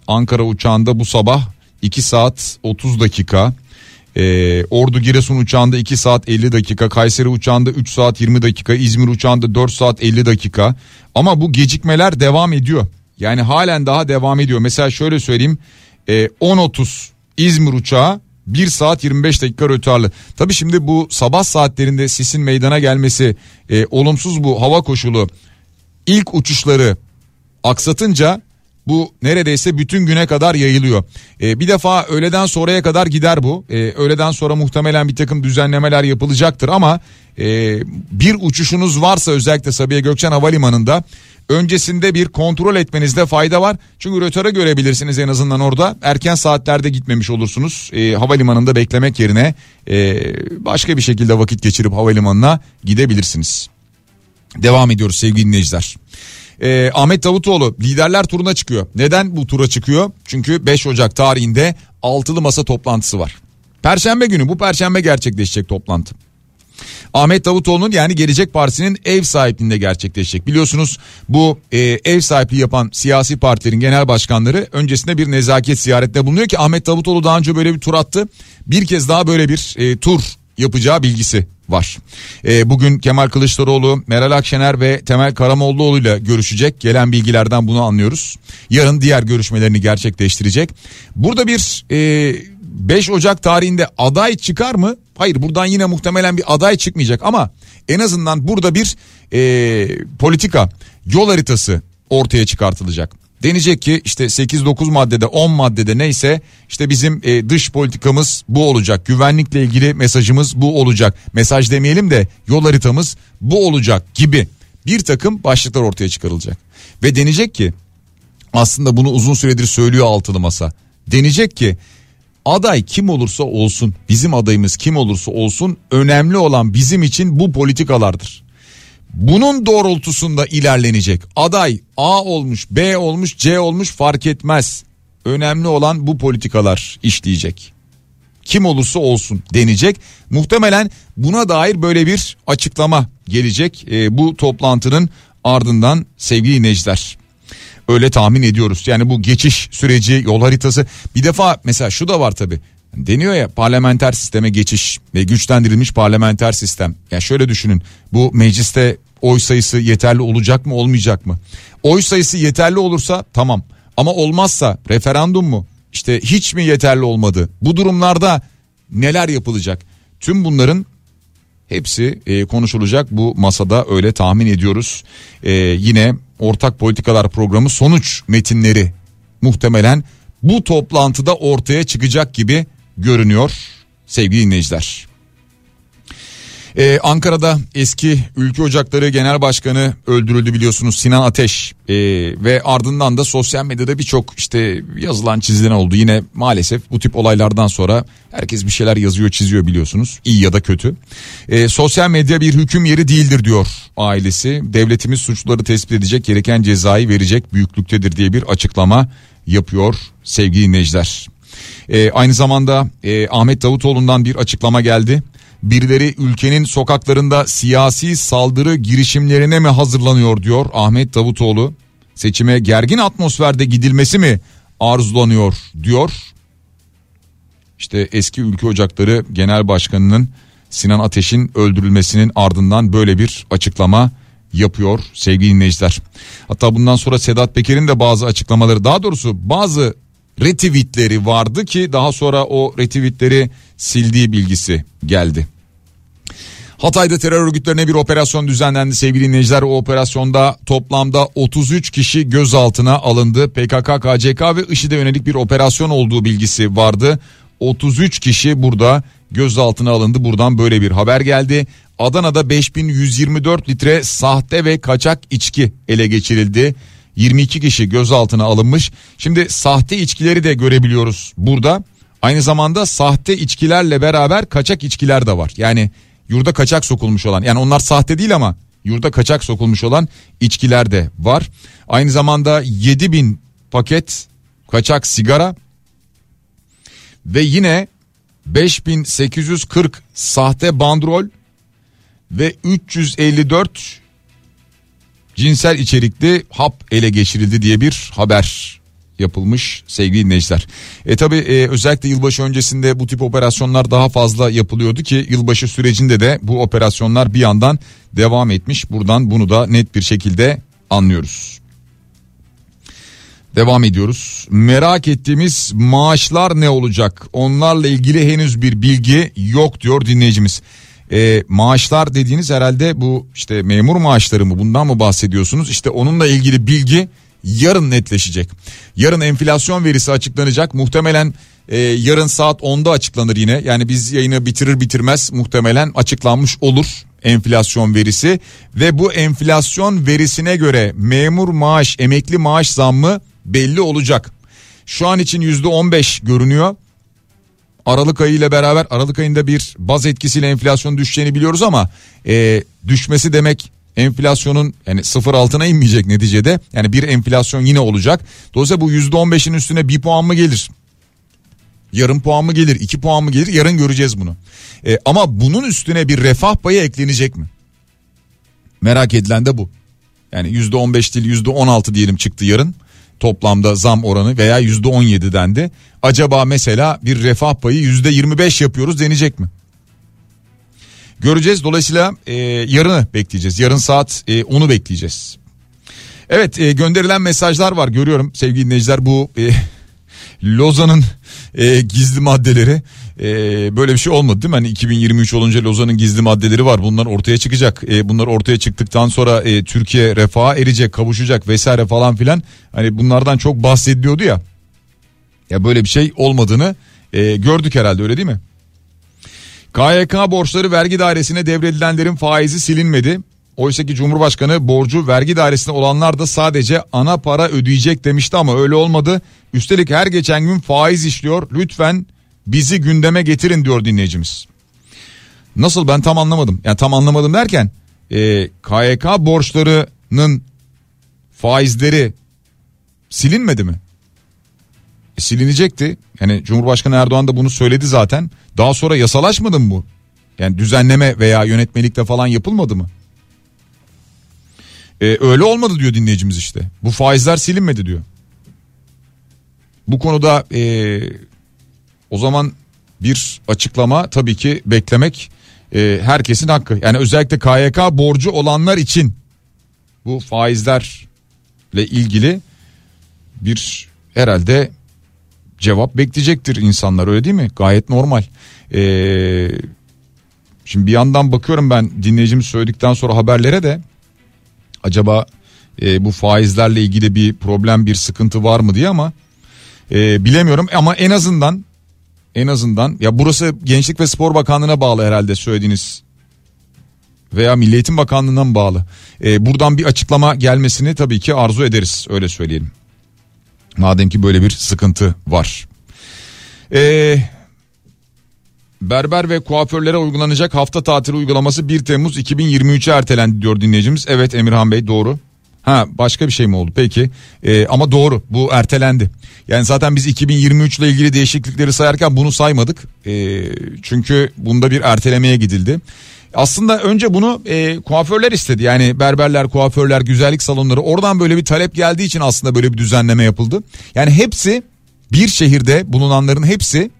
Ankara uçağında bu sabah 2 saat 30 dakika. Ee, Ordu Giresun uçağında 2 saat 50 dakika, Kayseri uçağında 3 saat 20 dakika, İzmir uçağında 4 saat 50 dakika. Ama bu gecikmeler devam ediyor. Yani halen daha devam ediyor. Mesela şöyle söyleyeyim. E, 10.30 İzmir uçağı 1 saat 25 dakika rötarlı. Tabii şimdi bu sabah saatlerinde sisin meydana gelmesi, e, olumsuz bu hava koşulu ilk uçuşları aksatınca bu neredeyse bütün güne kadar yayılıyor. E, bir defa öğleden sonraya kadar gider bu. E, öğleden sonra muhtemelen bir takım düzenlemeler yapılacaktır ama e, bir uçuşunuz varsa özellikle Sabiha Gökçen Havalimanı'nda öncesinde bir kontrol etmenizde fayda var. Çünkü rötara görebilirsiniz en azından orada. Erken saatlerde gitmemiş olursunuz. E, havalimanında beklemek yerine e, başka bir şekilde vakit geçirip havalimanına gidebilirsiniz. Devam ediyoruz sevgili dinleyiciler. Ee, Ahmet Davutoğlu liderler turuna çıkıyor. Neden bu tura çıkıyor? Çünkü 5 Ocak tarihinde altılı masa toplantısı var. Perşembe günü bu perşembe gerçekleşecek toplantı. Ahmet Davutoğlu'nun yani Gelecek Partisi'nin ev sahipliğinde gerçekleşecek. Biliyorsunuz bu e, ev sahipliği yapan siyasi partilerin genel başkanları öncesinde bir nezaket ziyaretinde bulunuyor ki Ahmet Davutoğlu daha önce böyle bir tur attı. Bir kez daha böyle bir e, tur yapacağı bilgisi var. E, bugün Kemal Kılıçdaroğlu, Meral Akşener ve Temel Karamollaoğlu ile görüşecek. Gelen bilgilerden bunu anlıyoruz. Yarın diğer görüşmelerini gerçekleştirecek. Burada bir e, 5 Ocak tarihinde aday çıkar mı? Hayır buradan yine muhtemelen bir aday çıkmayacak ama en azından burada bir e, politika yol haritası ortaya çıkartılacak. Denecek ki işte 8-9 maddede 10 maddede neyse işte bizim e, dış politikamız bu olacak. Güvenlikle ilgili mesajımız bu olacak. Mesaj demeyelim de yol haritamız bu olacak gibi bir takım başlıklar ortaya çıkarılacak. Ve denecek ki aslında bunu uzun süredir söylüyor altılı masa. Denecek ki aday kim olursa olsun bizim adayımız kim olursa olsun önemli olan bizim için bu politikalardır. Bunun doğrultusunda ilerlenecek. Aday A olmuş, B olmuş, C olmuş fark etmez. Önemli olan bu politikalar işleyecek. Kim olursa olsun denecek. Muhtemelen buna dair böyle bir açıklama gelecek e, bu toplantının ardından sevgili dinleyiciler. Öyle tahmin ediyoruz. Yani bu geçiş süreci, yol haritası. Bir defa mesela şu da var tabi. Deniyor ya parlamenter sisteme geçiş ve güçlendirilmiş parlamenter sistem. Ya şöyle düşünün. Bu mecliste oy sayısı yeterli olacak mı olmayacak mı? Oy sayısı yeterli olursa tamam ama olmazsa referandum mu? İşte hiç mi yeterli olmadı? Bu durumlarda neler yapılacak? Tüm bunların hepsi e, konuşulacak bu masada öyle tahmin ediyoruz. E, yine ortak politikalar programı sonuç metinleri muhtemelen bu toplantıda ortaya çıkacak gibi görünüyor sevgili dinleyiciler. Ee, Ankara'da eski Ülke Ocakları Genel Başkanı öldürüldü biliyorsunuz Sinan Ateş ee, ve ardından da sosyal medyada birçok işte yazılan çizilen oldu yine maalesef bu tip olaylardan sonra herkes bir şeyler yazıyor çiziyor biliyorsunuz iyi ya da kötü. Ee, sosyal medya bir hüküm yeri değildir diyor ailesi devletimiz suçluları tespit edecek gereken cezayı verecek büyüklüktedir diye bir açıklama yapıyor sevgili dinleyiciler. Ee, aynı zamanda e, Ahmet Davutoğlu'ndan bir açıklama geldi birileri ülkenin sokaklarında siyasi saldırı girişimlerine mi hazırlanıyor diyor Ahmet Davutoğlu. Seçime gergin atmosferde gidilmesi mi arzulanıyor diyor. İşte eski Ülke Ocakları Genel Başkanı'nın Sinan Ateş'in öldürülmesinin ardından böyle bir açıklama yapıyor sevgili dinleyiciler. Hatta bundan sonra Sedat Peker'in de bazı açıklamaları daha doğrusu bazı retweetleri vardı ki daha sonra o retweetleri sildiği bilgisi geldi. Hatay'da terör örgütlerine bir operasyon düzenlendi sevgili dinleyiciler. O operasyonda toplamda 33 kişi gözaltına alındı. PKK, KCK ve IŞİD'e yönelik bir operasyon olduğu bilgisi vardı. 33 kişi burada gözaltına alındı. Buradan böyle bir haber geldi. Adana'da 5124 litre sahte ve kaçak içki ele geçirildi. 22 kişi gözaltına alınmış. Şimdi sahte içkileri de görebiliyoruz burada. Aynı zamanda sahte içkilerle beraber kaçak içkiler de var. Yani yurda kaçak sokulmuş olan yani onlar sahte değil ama yurda kaçak sokulmuş olan içkiler de var. Aynı zamanda 7000 paket kaçak sigara ve yine 5840 sahte bandrol ve 354 cinsel içerikli hap ele geçirildi diye bir haber yapılmış sevgili dinleyiciler. E tabi e, özellikle yılbaşı öncesinde bu tip operasyonlar daha fazla yapılıyordu ki yılbaşı sürecinde de bu operasyonlar bir yandan devam etmiş. Buradan bunu da net bir şekilde anlıyoruz. Devam ediyoruz. Merak ettiğimiz maaşlar ne olacak? Onlarla ilgili henüz bir bilgi yok diyor dinleyicimiz. E, maaşlar dediğiniz herhalde bu işte memur maaşları mı bundan mı bahsediyorsunuz? İşte onunla ilgili bilgi yarın netleşecek. Yarın enflasyon verisi açıklanacak. Muhtemelen e, yarın saat 10'da açıklanır yine. Yani biz yayını bitirir bitirmez muhtemelen açıklanmış olur enflasyon verisi ve bu enflasyon verisine göre memur maaş, emekli maaş zammı belli olacak. Şu an için yüzde 15 görünüyor. Aralık ayı ile beraber Aralık ayında bir baz etkisiyle enflasyon düşeceğini biliyoruz ama e, düşmesi demek enflasyonun yani sıfır altına inmeyecek neticede. Yani bir enflasyon yine olacak. Dolayısıyla bu yüzde on beşin üstüne bir puan mı gelir? Yarım puan mı gelir? iki puan mı gelir? Yarın göreceğiz bunu. E, ama bunun üstüne bir refah payı eklenecek mi? Merak edilen de bu. Yani yüzde on beş değil yüzde on altı diyelim çıktı yarın. Toplamda zam oranı veya yüzde on yedi dendi. Acaba mesela bir refah payı yüzde yirmi beş yapıyoruz denecek mi? Göreceğiz dolayısıyla e, yarını bekleyeceğiz. Yarın saat e, 10'u bekleyeceğiz. Evet e, gönderilen mesajlar var görüyorum sevgili dinleyiciler bu e, Lozan'ın e, gizli maddeleri e, böyle bir şey olmadı değil mi? Hani 2023 olunca Lozan'ın gizli maddeleri var bunlar ortaya çıkacak. E, bunlar ortaya çıktıktan sonra e, Türkiye refaha erecek kavuşacak vesaire falan filan. Hani bunlardan çok bahsediliyordu ya. Ya böyle bir şey olmadığını e, gördük herhalde öyle değil mi? KYK borçları vergi dairesine devredilenlerin faizi silinmedi. Oysa ki Cumhurbaşkanı borcu vergi dairesinde olanlar da sadece ana para ödeyecek demişti ama öyle olmadı. Üstelik her geçen gün faiz işliyor. Lütfen bizi gündeme getirin diyor dinleyicimiz. Nasıl ben tam anlamadım. Yani tam anlamadım derken e, KYK borçlarının faizleri silinmedi mi? E, silinecekti. Yani Cumhurbaşkanı Erdoğan da bunu söyledi zaten. Daha sonra yasalaşmadı mı bu? Yani düzenleme veya yönetmelikte falan yapılmadı mı? E, öyle olmadı diyor dinleyicimiz işte. Bu faizler silinmedi diyor. Bu konuda e, o zaman bir açıklama tabii ki beklemek e, herkesin hakkı. Yani özellikle KYK borcu olanlar için bu faizlerle ilgili bir herhalde cevap bekleyecektir insanlar öyle değil mi? Gayet normal. Ee, Şimdi bir yandan bakıyorum ben dinleyicimiz söyledikten sonra haberlere de acaba e, bu faizlerle ilgili bir problem bir sıkıntı var mı diye ama e, bilemiyorum ama en azından en azından ya burası Gençlik ve Spor Bakanlığı'na bağlı herhalde söylediğiniz veya Milli Eğitim Bakanlığı'na mı bağlı? E, buradan bir açıklama gelmesini tabii ki arzu ederiz öyle söyleyelim. Madem ki böyle bir sıkıntı var. Eee Berber ve kuaförlere uygulanacak hafta tatili uygulaması 1 Temmuz 2023'e ertelendi diyor dinleyicimiz. Evet Emirhan Bey doğru. Ha başka bir şey mi oldu peki ee, ama doğru bu ertelendi. Yani zaten biz 2023 ile ilgili değişiklikleri sayarken bunu saymadık. Ee, çünkü bunda bir ertelemeye gidildi. Aslında önce bunu e, kuaförler istedi. Yani berberler, kuaförler, güzellik salonları oradan böyle bir talep geldiği için aslında böyle bir düzenleme yapıldı. Yani hepsi bir şehirde bulunanların hepsi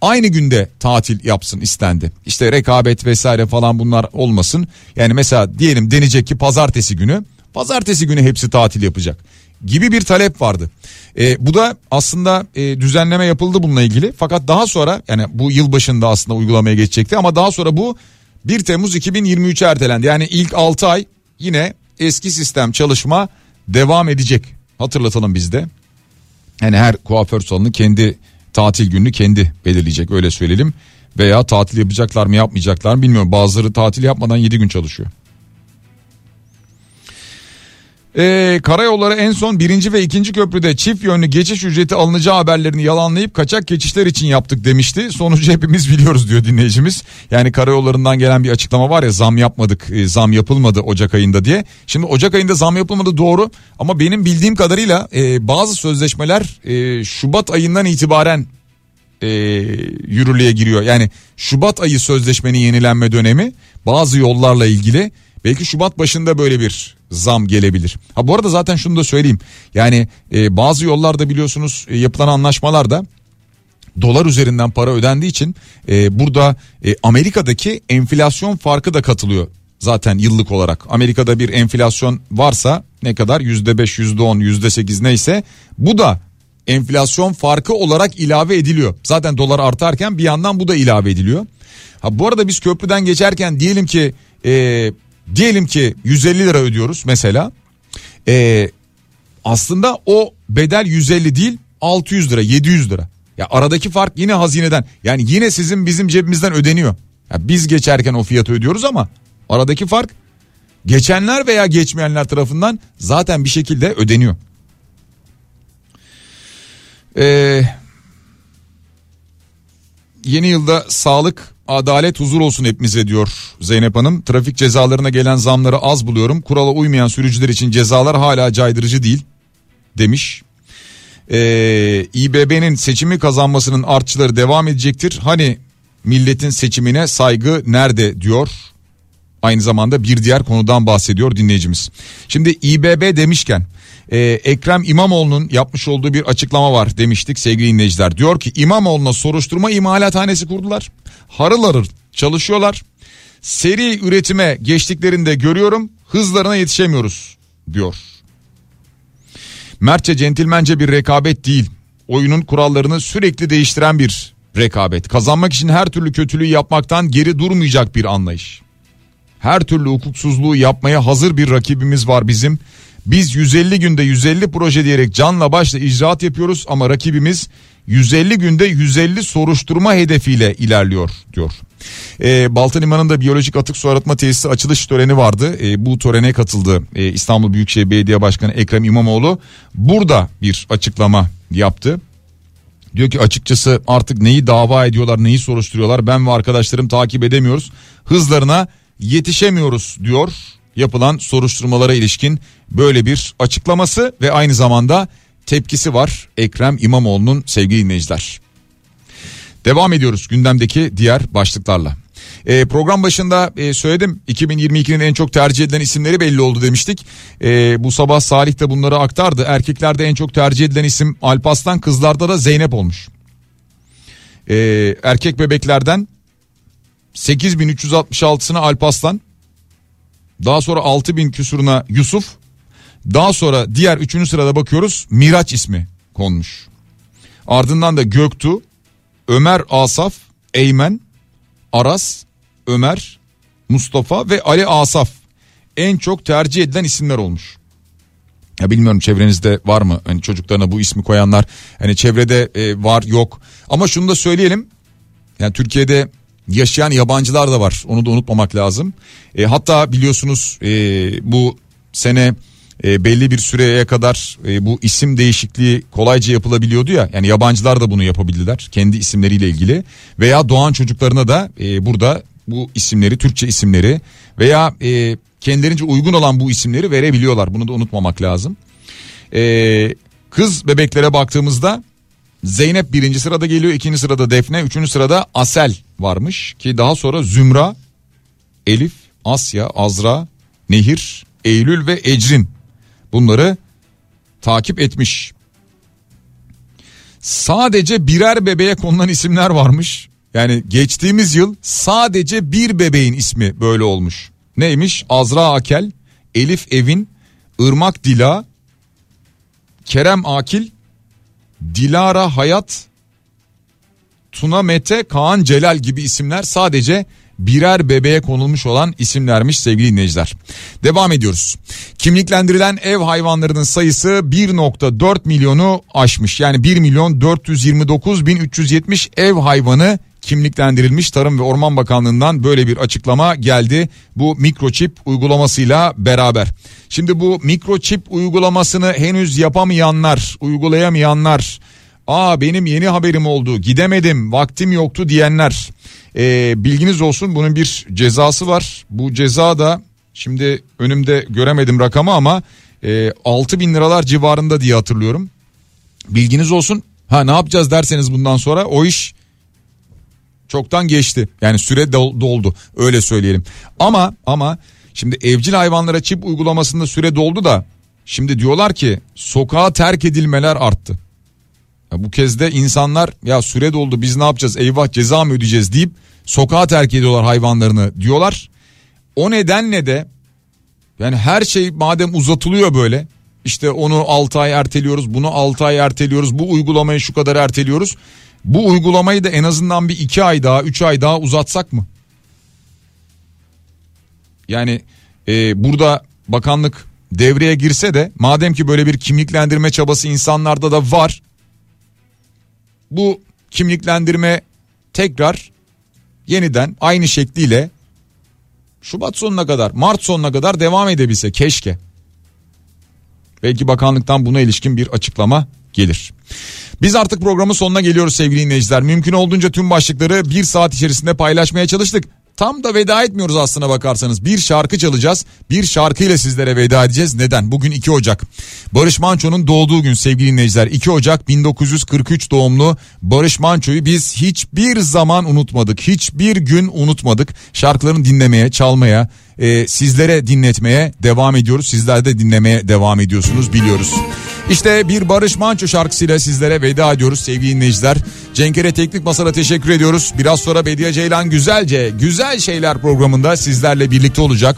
aynı günde tatil yapsın istendi. İşte rekabet vesaire falan bunlar olmasın. Yani mesela diyelim denecek ki pazartesi günü pazartesi günü hepsi tatil yapacak gibi bir talep vardı. E, bu da aslında e, düzenleme yapıldı bununla ilgili fakat daha sonra yani bu yıl başında aslında uygulamaya geçecekti ama daha sonra bu 1 Temmuz 2023'e ertelendi. Yani ilk 6 ay yine eski sistem çalışma devam edecek. Hatırlatalım bizde. Yani her kuaför salonu kendi tatil gününü kendi belirleyecek öyle söyleyelim. Veya tatil yapacaklar mı yapmayacaklar mı bilmiyorum. Bazıları tatil yapmadan 7 gün çalışıyor. Ee, karayolları en son birinci ve ikinci köprüde çift yönlü geçiş ücreti alınacağı haberlerini yalanlayıp kaçak geçişler için yaptık demişti. Sonucu hepimiz biliyoruz diyor dinleyicimiz. Yani karayollarından gelen bir açıklama var ya zam yapmadık e, zam yapılmadı Ocak ayında diye. Şimdi Ocak ayında zam yapılmadı doğru ama benim bildiğim kadarıyla e, bazı sözleşmeler e, Şubat ayından itibaren e, yürürlüğe giriyor. Yani Şubat ayı sözleşmenin yenilenme dönemi bazı yollarla ilgili belki Şubat başında böyle bir zam gelebilir. Ha bu arada zaten şunu da söyleyeyim. Yani e, bazı yollarda biliyorsunuz e, yapılan anlaşmalarda dolar üzerinden para ödendiği için e, burada e, Amerika'daki enflasyon farkı da katılıyor zaten yıllık olarak. Amerika'da bir enflasyon varsa ne kadar yüzde beş yüzde on yüzde sekiz neyse bu da enflasyon farkı olarak ilave ediliyor. Zaten dolar artarken bir yandan bu da ilave ediliyor. Ha bu arada biz köprüden geçerken diyelim ki e, Diyelim ki 150 lira ödüyoruz mesela. Ee, aslında o bedel 150 değil 600 lira 700 lira. Ya aradaki fark yine hazineden yani yine sizin bizim cebimizden ödeniyor. Ya biz geçerken o fiyatı ödüyoruz ama aradaki fark geçenler veya geçmeyenler tarafından zaten bir şekilde ödeniyor. Ee, yeni yılda sağlık adalet huzur olsun hepimize diyor Zeynep Hanım. Trafik cezalarına gelen zamları az buluyorum. Kurala uymayan sürücüler için cezalar hala caydırıcı değil demiş. Ee, İBB'nin seçimi kazanmasının artçıları devam edecektir. Hani milletin seçimine saygı nerede diyor. Aynı zamanda bir diğer konudan bahsediyor dinleyicimiz. Şimdi İBB demişken e, Ekrem İmamoğlu'nun yapmış olduğu bir açıklama var demiştik sevgili dinleyiciler. Diyor ki İmamoğlu'na soruşturma imalathanesi kurdular. Harıl harıl çalışıyorlar. Seri üretime geçtiklerinde görüyorum hızlarına yetişemiyoruz diyor. Mertçe centilmence bir rekabet değil. Oyunun kurallarını sürekli değiştiren bir rekabet. Kazanmak için her türlü kötülüğü yapmaktan geri durmayacak bir anlayış. Her türlü hukuksuzluğu yapmaya hazır bir rakibimiz var bizim. Biz 150 günde 150 proje diyerek canla başla icraat yapıyoruz ama rakibimiz 150 günde 150 soruşturma hedefiyle ilerliyor diyor. E, Balta Limanı'nda biyolojik atık su arıtma tesisi açılış töreni vardı. E, bu törene katıldı e, İstanbul Büyükşehir Belediye Başkanı Ekrem İmamoğlu. Burada bir açıklama yaptı. Diyor ki açıkçası artık neyi dava ediyorlar neyi soruşturuyorlar ben ve arkadaşlarım takip edemiyoruz. Hızlarına yetişemiyoruz diyor yapılan soruşturmalara ilişkin böyle bir açıklaması ve aynı zamanda tepkisi var Ekrem İmamoğlu'nun sevgili dinleyiciler. Devam ediyoruz gündemdeki diğer başlıklarla. E, program başında e, söyledim 2022'nin en çok tercih edilen isimleri belli oldu demiştik. E, bu sabah Salih de bunları aktardı. Erkeklerde en çok tercih edilen isim Alpaslan kızlarda da Zeynep olmuş. E, erkek bebeklerden 8366'sına Alpaslan daha sonra 6000 küsuruna Yusuf daha sonra diğer üçüncü sırada bakıyoruz. Miraç ismi konmuş. Ardından da Göktuğ, Ömer Asaf, Eymen, Aras, Ömer, Mustafa ve Ali Asaf. En çok tercih edilen isimler olmuş. Ya bilmiyorum çevrenizde var mı? Hani çocuklarına bu ismi koyanlar hani çevrede e, var yok. Ama şunu da söyleyelim. Yani Türkiye'de yaşayan yabancılar da var. Onu da unutmamak lazım. E, hatta biliyorsunuz e, bu sene e, belli bir süreye kadar e, bu isim değişikliği kolayca yapılabiliyordu ya yani yabancılar da bunu yapabildiler kendi isimleriyle ilgili veya doğan çocuklarına da e, burada bu isimleri Türkçe isimleri veya e, kendilerince uygun olan bu isimleri verebiliyorlar. Bunu da unutmamak lazım. Ee, kız bebeklere baktığımızda Zeynep birinci sırada geliyor. ikinci sırada Defne. Üçüncü sırada Asel varmış. Ki daha sonra Zümra, Elif, Asya, Azra, Nehir, Eylül ve Ecrin. Bunları takip etmiş. Sadece birer bebeğe konulan isimler varmış. Yani geçtiğimiz yıl sadece bir bebeğin ismi böyle olmuş. Neymiş? Azra Akel, Elif Evin, Irmak Dila, Kerem Akil, Dilara Hayat, Tuna Mete, Kaan Celal gibi isimler sadece birer bebeğe konulmuş olan isimlermiş sevgili dinleyiciler. Devam ediyoruz. Kimliklendirilen ev hayvanlarının sayısı 1.4 milyonu aşmış. Yani 1 milyon 429 bin 370 ev hayvanı kimliklendirilmiş Tarım ve Orman Bakanlığı'ndan böyle bir açıklama geldi bu mikroçip uygulamasıyla beraber. Şimdi bu mikroçip uygulamasını henüz yapamayanlar, uygulayamayanlar, aa benim yeni haberim oldu, gidemedim, vaktim yoktu diyenler e, bilginiz olsun bunun bir cezası var. Bu ceza da şimdi önümde göremedim rakamı ama e, 6 bin liralar civarında diye hatırlıyorum. Bilginiz olsun. Ha ne yapacağız derseniz bundan sonra o iş çoktan geçti. Yani süre doldu öyle söyleyelim. Ama ama şimdi evcil hayvanlara çip uygulamasında süre doldu da şimdi diyorlar ki sokağa terk edilmeler arttı. Ya bu kez de insanlar ya süre doldu biz ne yapacağız eyvah ceza mı ödeyeceğiz deyip sokağa terk ediyorlar hayvanlarını diyorlar. O nedenle de yani her şey madem uzatılıyor böyle işte onu 6 ay erteliyoruz bunu 6 ay erteliyoruz bu uygulamayı şu kadar erteliyoruz. Bu uygulamayı da en azından bir 2 ay daha 3 ay daha uzatsak mı? Yani e, burada bakanlık devreye girse de madem ki böyle bir kimliklendirme çabası insanlarda da var. Bu kimliklendirme tekrar yeniden aynı şekliyle Şubat sonuna kadar Mart sonuna kadar devam edebilse keşke. Belki bakanlıktan buna ilişkin bir açıklama gelir. Biz artık programın sonuna geliyoruz sevgili dinleyiciler. Mümkün olduğunca tüm başlıkları bir saat içerisinde paylaşmaya çalıştık. Tam da veda etmiyoruz aslına bakarsanız. Bir şarkı çalacağız. Bir şarkıyla sizlere veda edeceğiz. Neden? Bugün 2 Ocak. Barış Manço'nun doğduğu gün sevgili dinleyiciler. 2 Ocak 1943 doğumlu Barış Manço'yu biz hiçbir zaman unutmadık. Hiçbir gün unutmadık. Şarkılarını dinlemeye, çalmaya, e, sizlere dinletmeye devam ediyoruz. Sizler de dinlemeye devam ediyorsunuz biliyoruz. İşte bir Barış Manço şarkısıyla sizlere veda ediyoruz sevgili dinleyiciler. Cenkere Teknik Masa'da teşekkür ediyoruz. Biraz sonra Bediye Ceylan Güzelce Güzel Şeyler programında sizlerle birlikte olacak.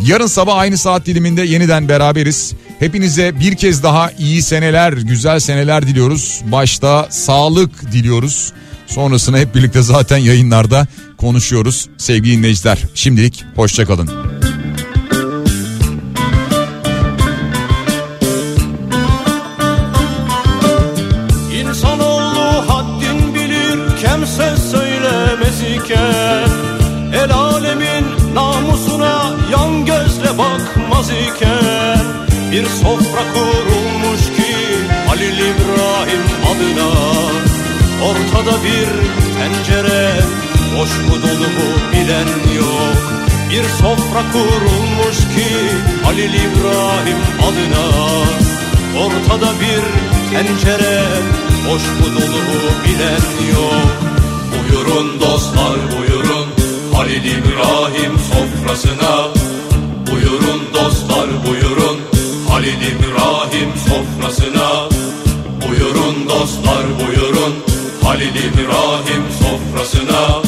Yarın sabah aynı saat diliminde yeniden beraberiz. Hepinize bir kez daha iyi seneler, güzel seneler diliyoruz. Başta sağlık diliyoruz. Sonrasını hep birlikte zaten yayınlarda konuşuyoruz sevgili dinleyiciler. Şimdilik hoşçakalın. Sofra kurulmuş ki Halil İbrahim adına Ortada bir tencere Boş mu dolu mu bilen yok. Bir sofra kurulmuş ki Halil İbrahim adına Ortada bir tencere Boş mu dolu mu bilen yok. Buyurun dostlar buyurun Halil İbrahim sofrasına. Buyurun dostlar buyurun Halil İbrahim sofrasına. Buyurun dostlar buyurun. Halil İbrahim sofrasına.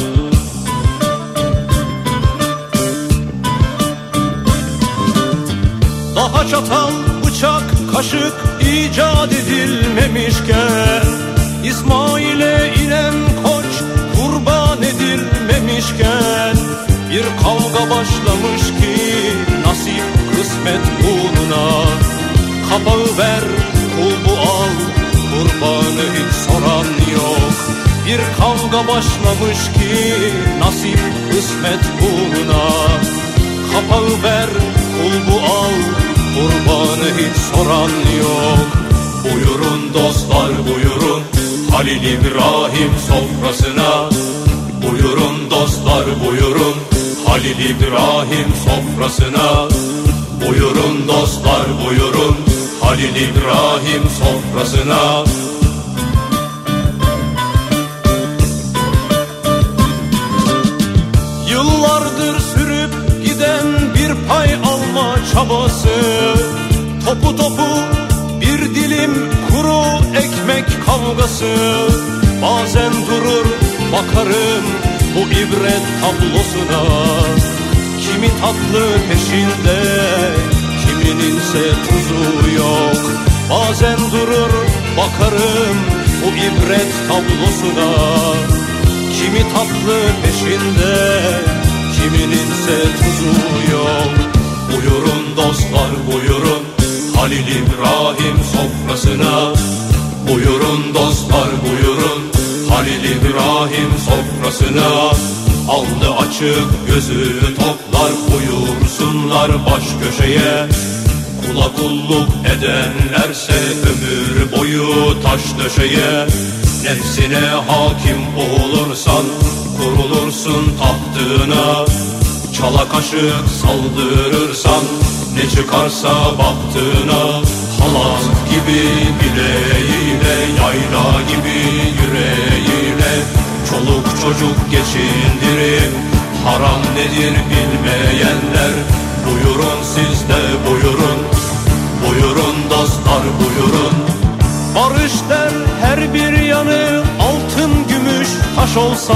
Daha çatal, bıçak, kaşık icat edilmemişken İsmail'e inen koç kurban edilmemişken Bir kavga başlamış ki nasip kısmet uğruna Kapağı ver kulbu al. Kurbanı hiç soran yok. Bir kavga başlamış ki nasip kısmet uğruna Kapağı ver kulbu al. Kurbanı hiç soran yok. Buyurun dostlar buyurun. Halil İbrahim sofrasına. Buyurun dostlar buyurun. Halil İbrahim sofrasına Buyurun dostlar buyurun. Halil İbrahim sofrasına. Yıllardır sürüp giden bir pay alma çabası. Topu topu bir dilim kuru ekmek kavgası. Bazen durur bakarım bu ibret tablosuna Kimi tatlı peşinde kimininse tuzu yok. Bazen durur bakarım bu ibret tablosuna. Kimi tatlı peşinde kimininse tuzu yok. Buyurun dostlar buyurun Halil İbrahim sofrasına. Buyurun dostlar buyurun Halil İbrahim sofrasına Aldı açık gözü toplar buyursunlar baş köşeye. Kula kulluk edenlerse ömür boyu taş döşeye. Nefsine hakim olursan kurulursun tahtına. Çala kaşık saldırırsan ne çıkarsa baktığına Halat gibi bileğiyle yayla gibi yüreğiyle Çoluk çocuk geçindirip haram nedir bilmeyenler? Buyurun siz de buyurun. Buyurun dostlar buyurun. Barış der her bir yanı altın gümüş taş olsa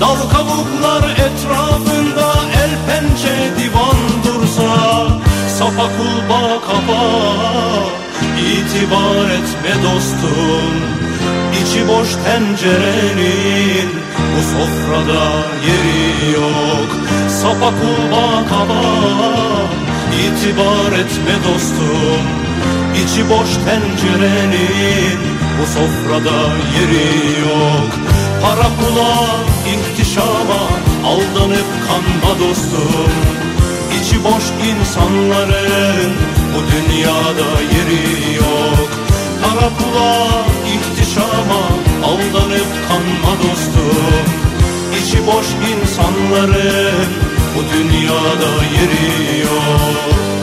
Dal kabuklar etrafında el pençe divan dursa Sapa kulba kapa itibar etme dostum İçi boş tencerenin bu sofrada yeri yok. Sapa kulba kapa itibar etme dostum. İçi boş tencerenin bu sofrada yeri yok. Para pula ihtişama aldanıp kanma dostum. İçi boş insanların bu dünyada yeri yok. Para pula ihtişama aldanıp kanma dostum İçi boş insanların bu dünyada yeri yok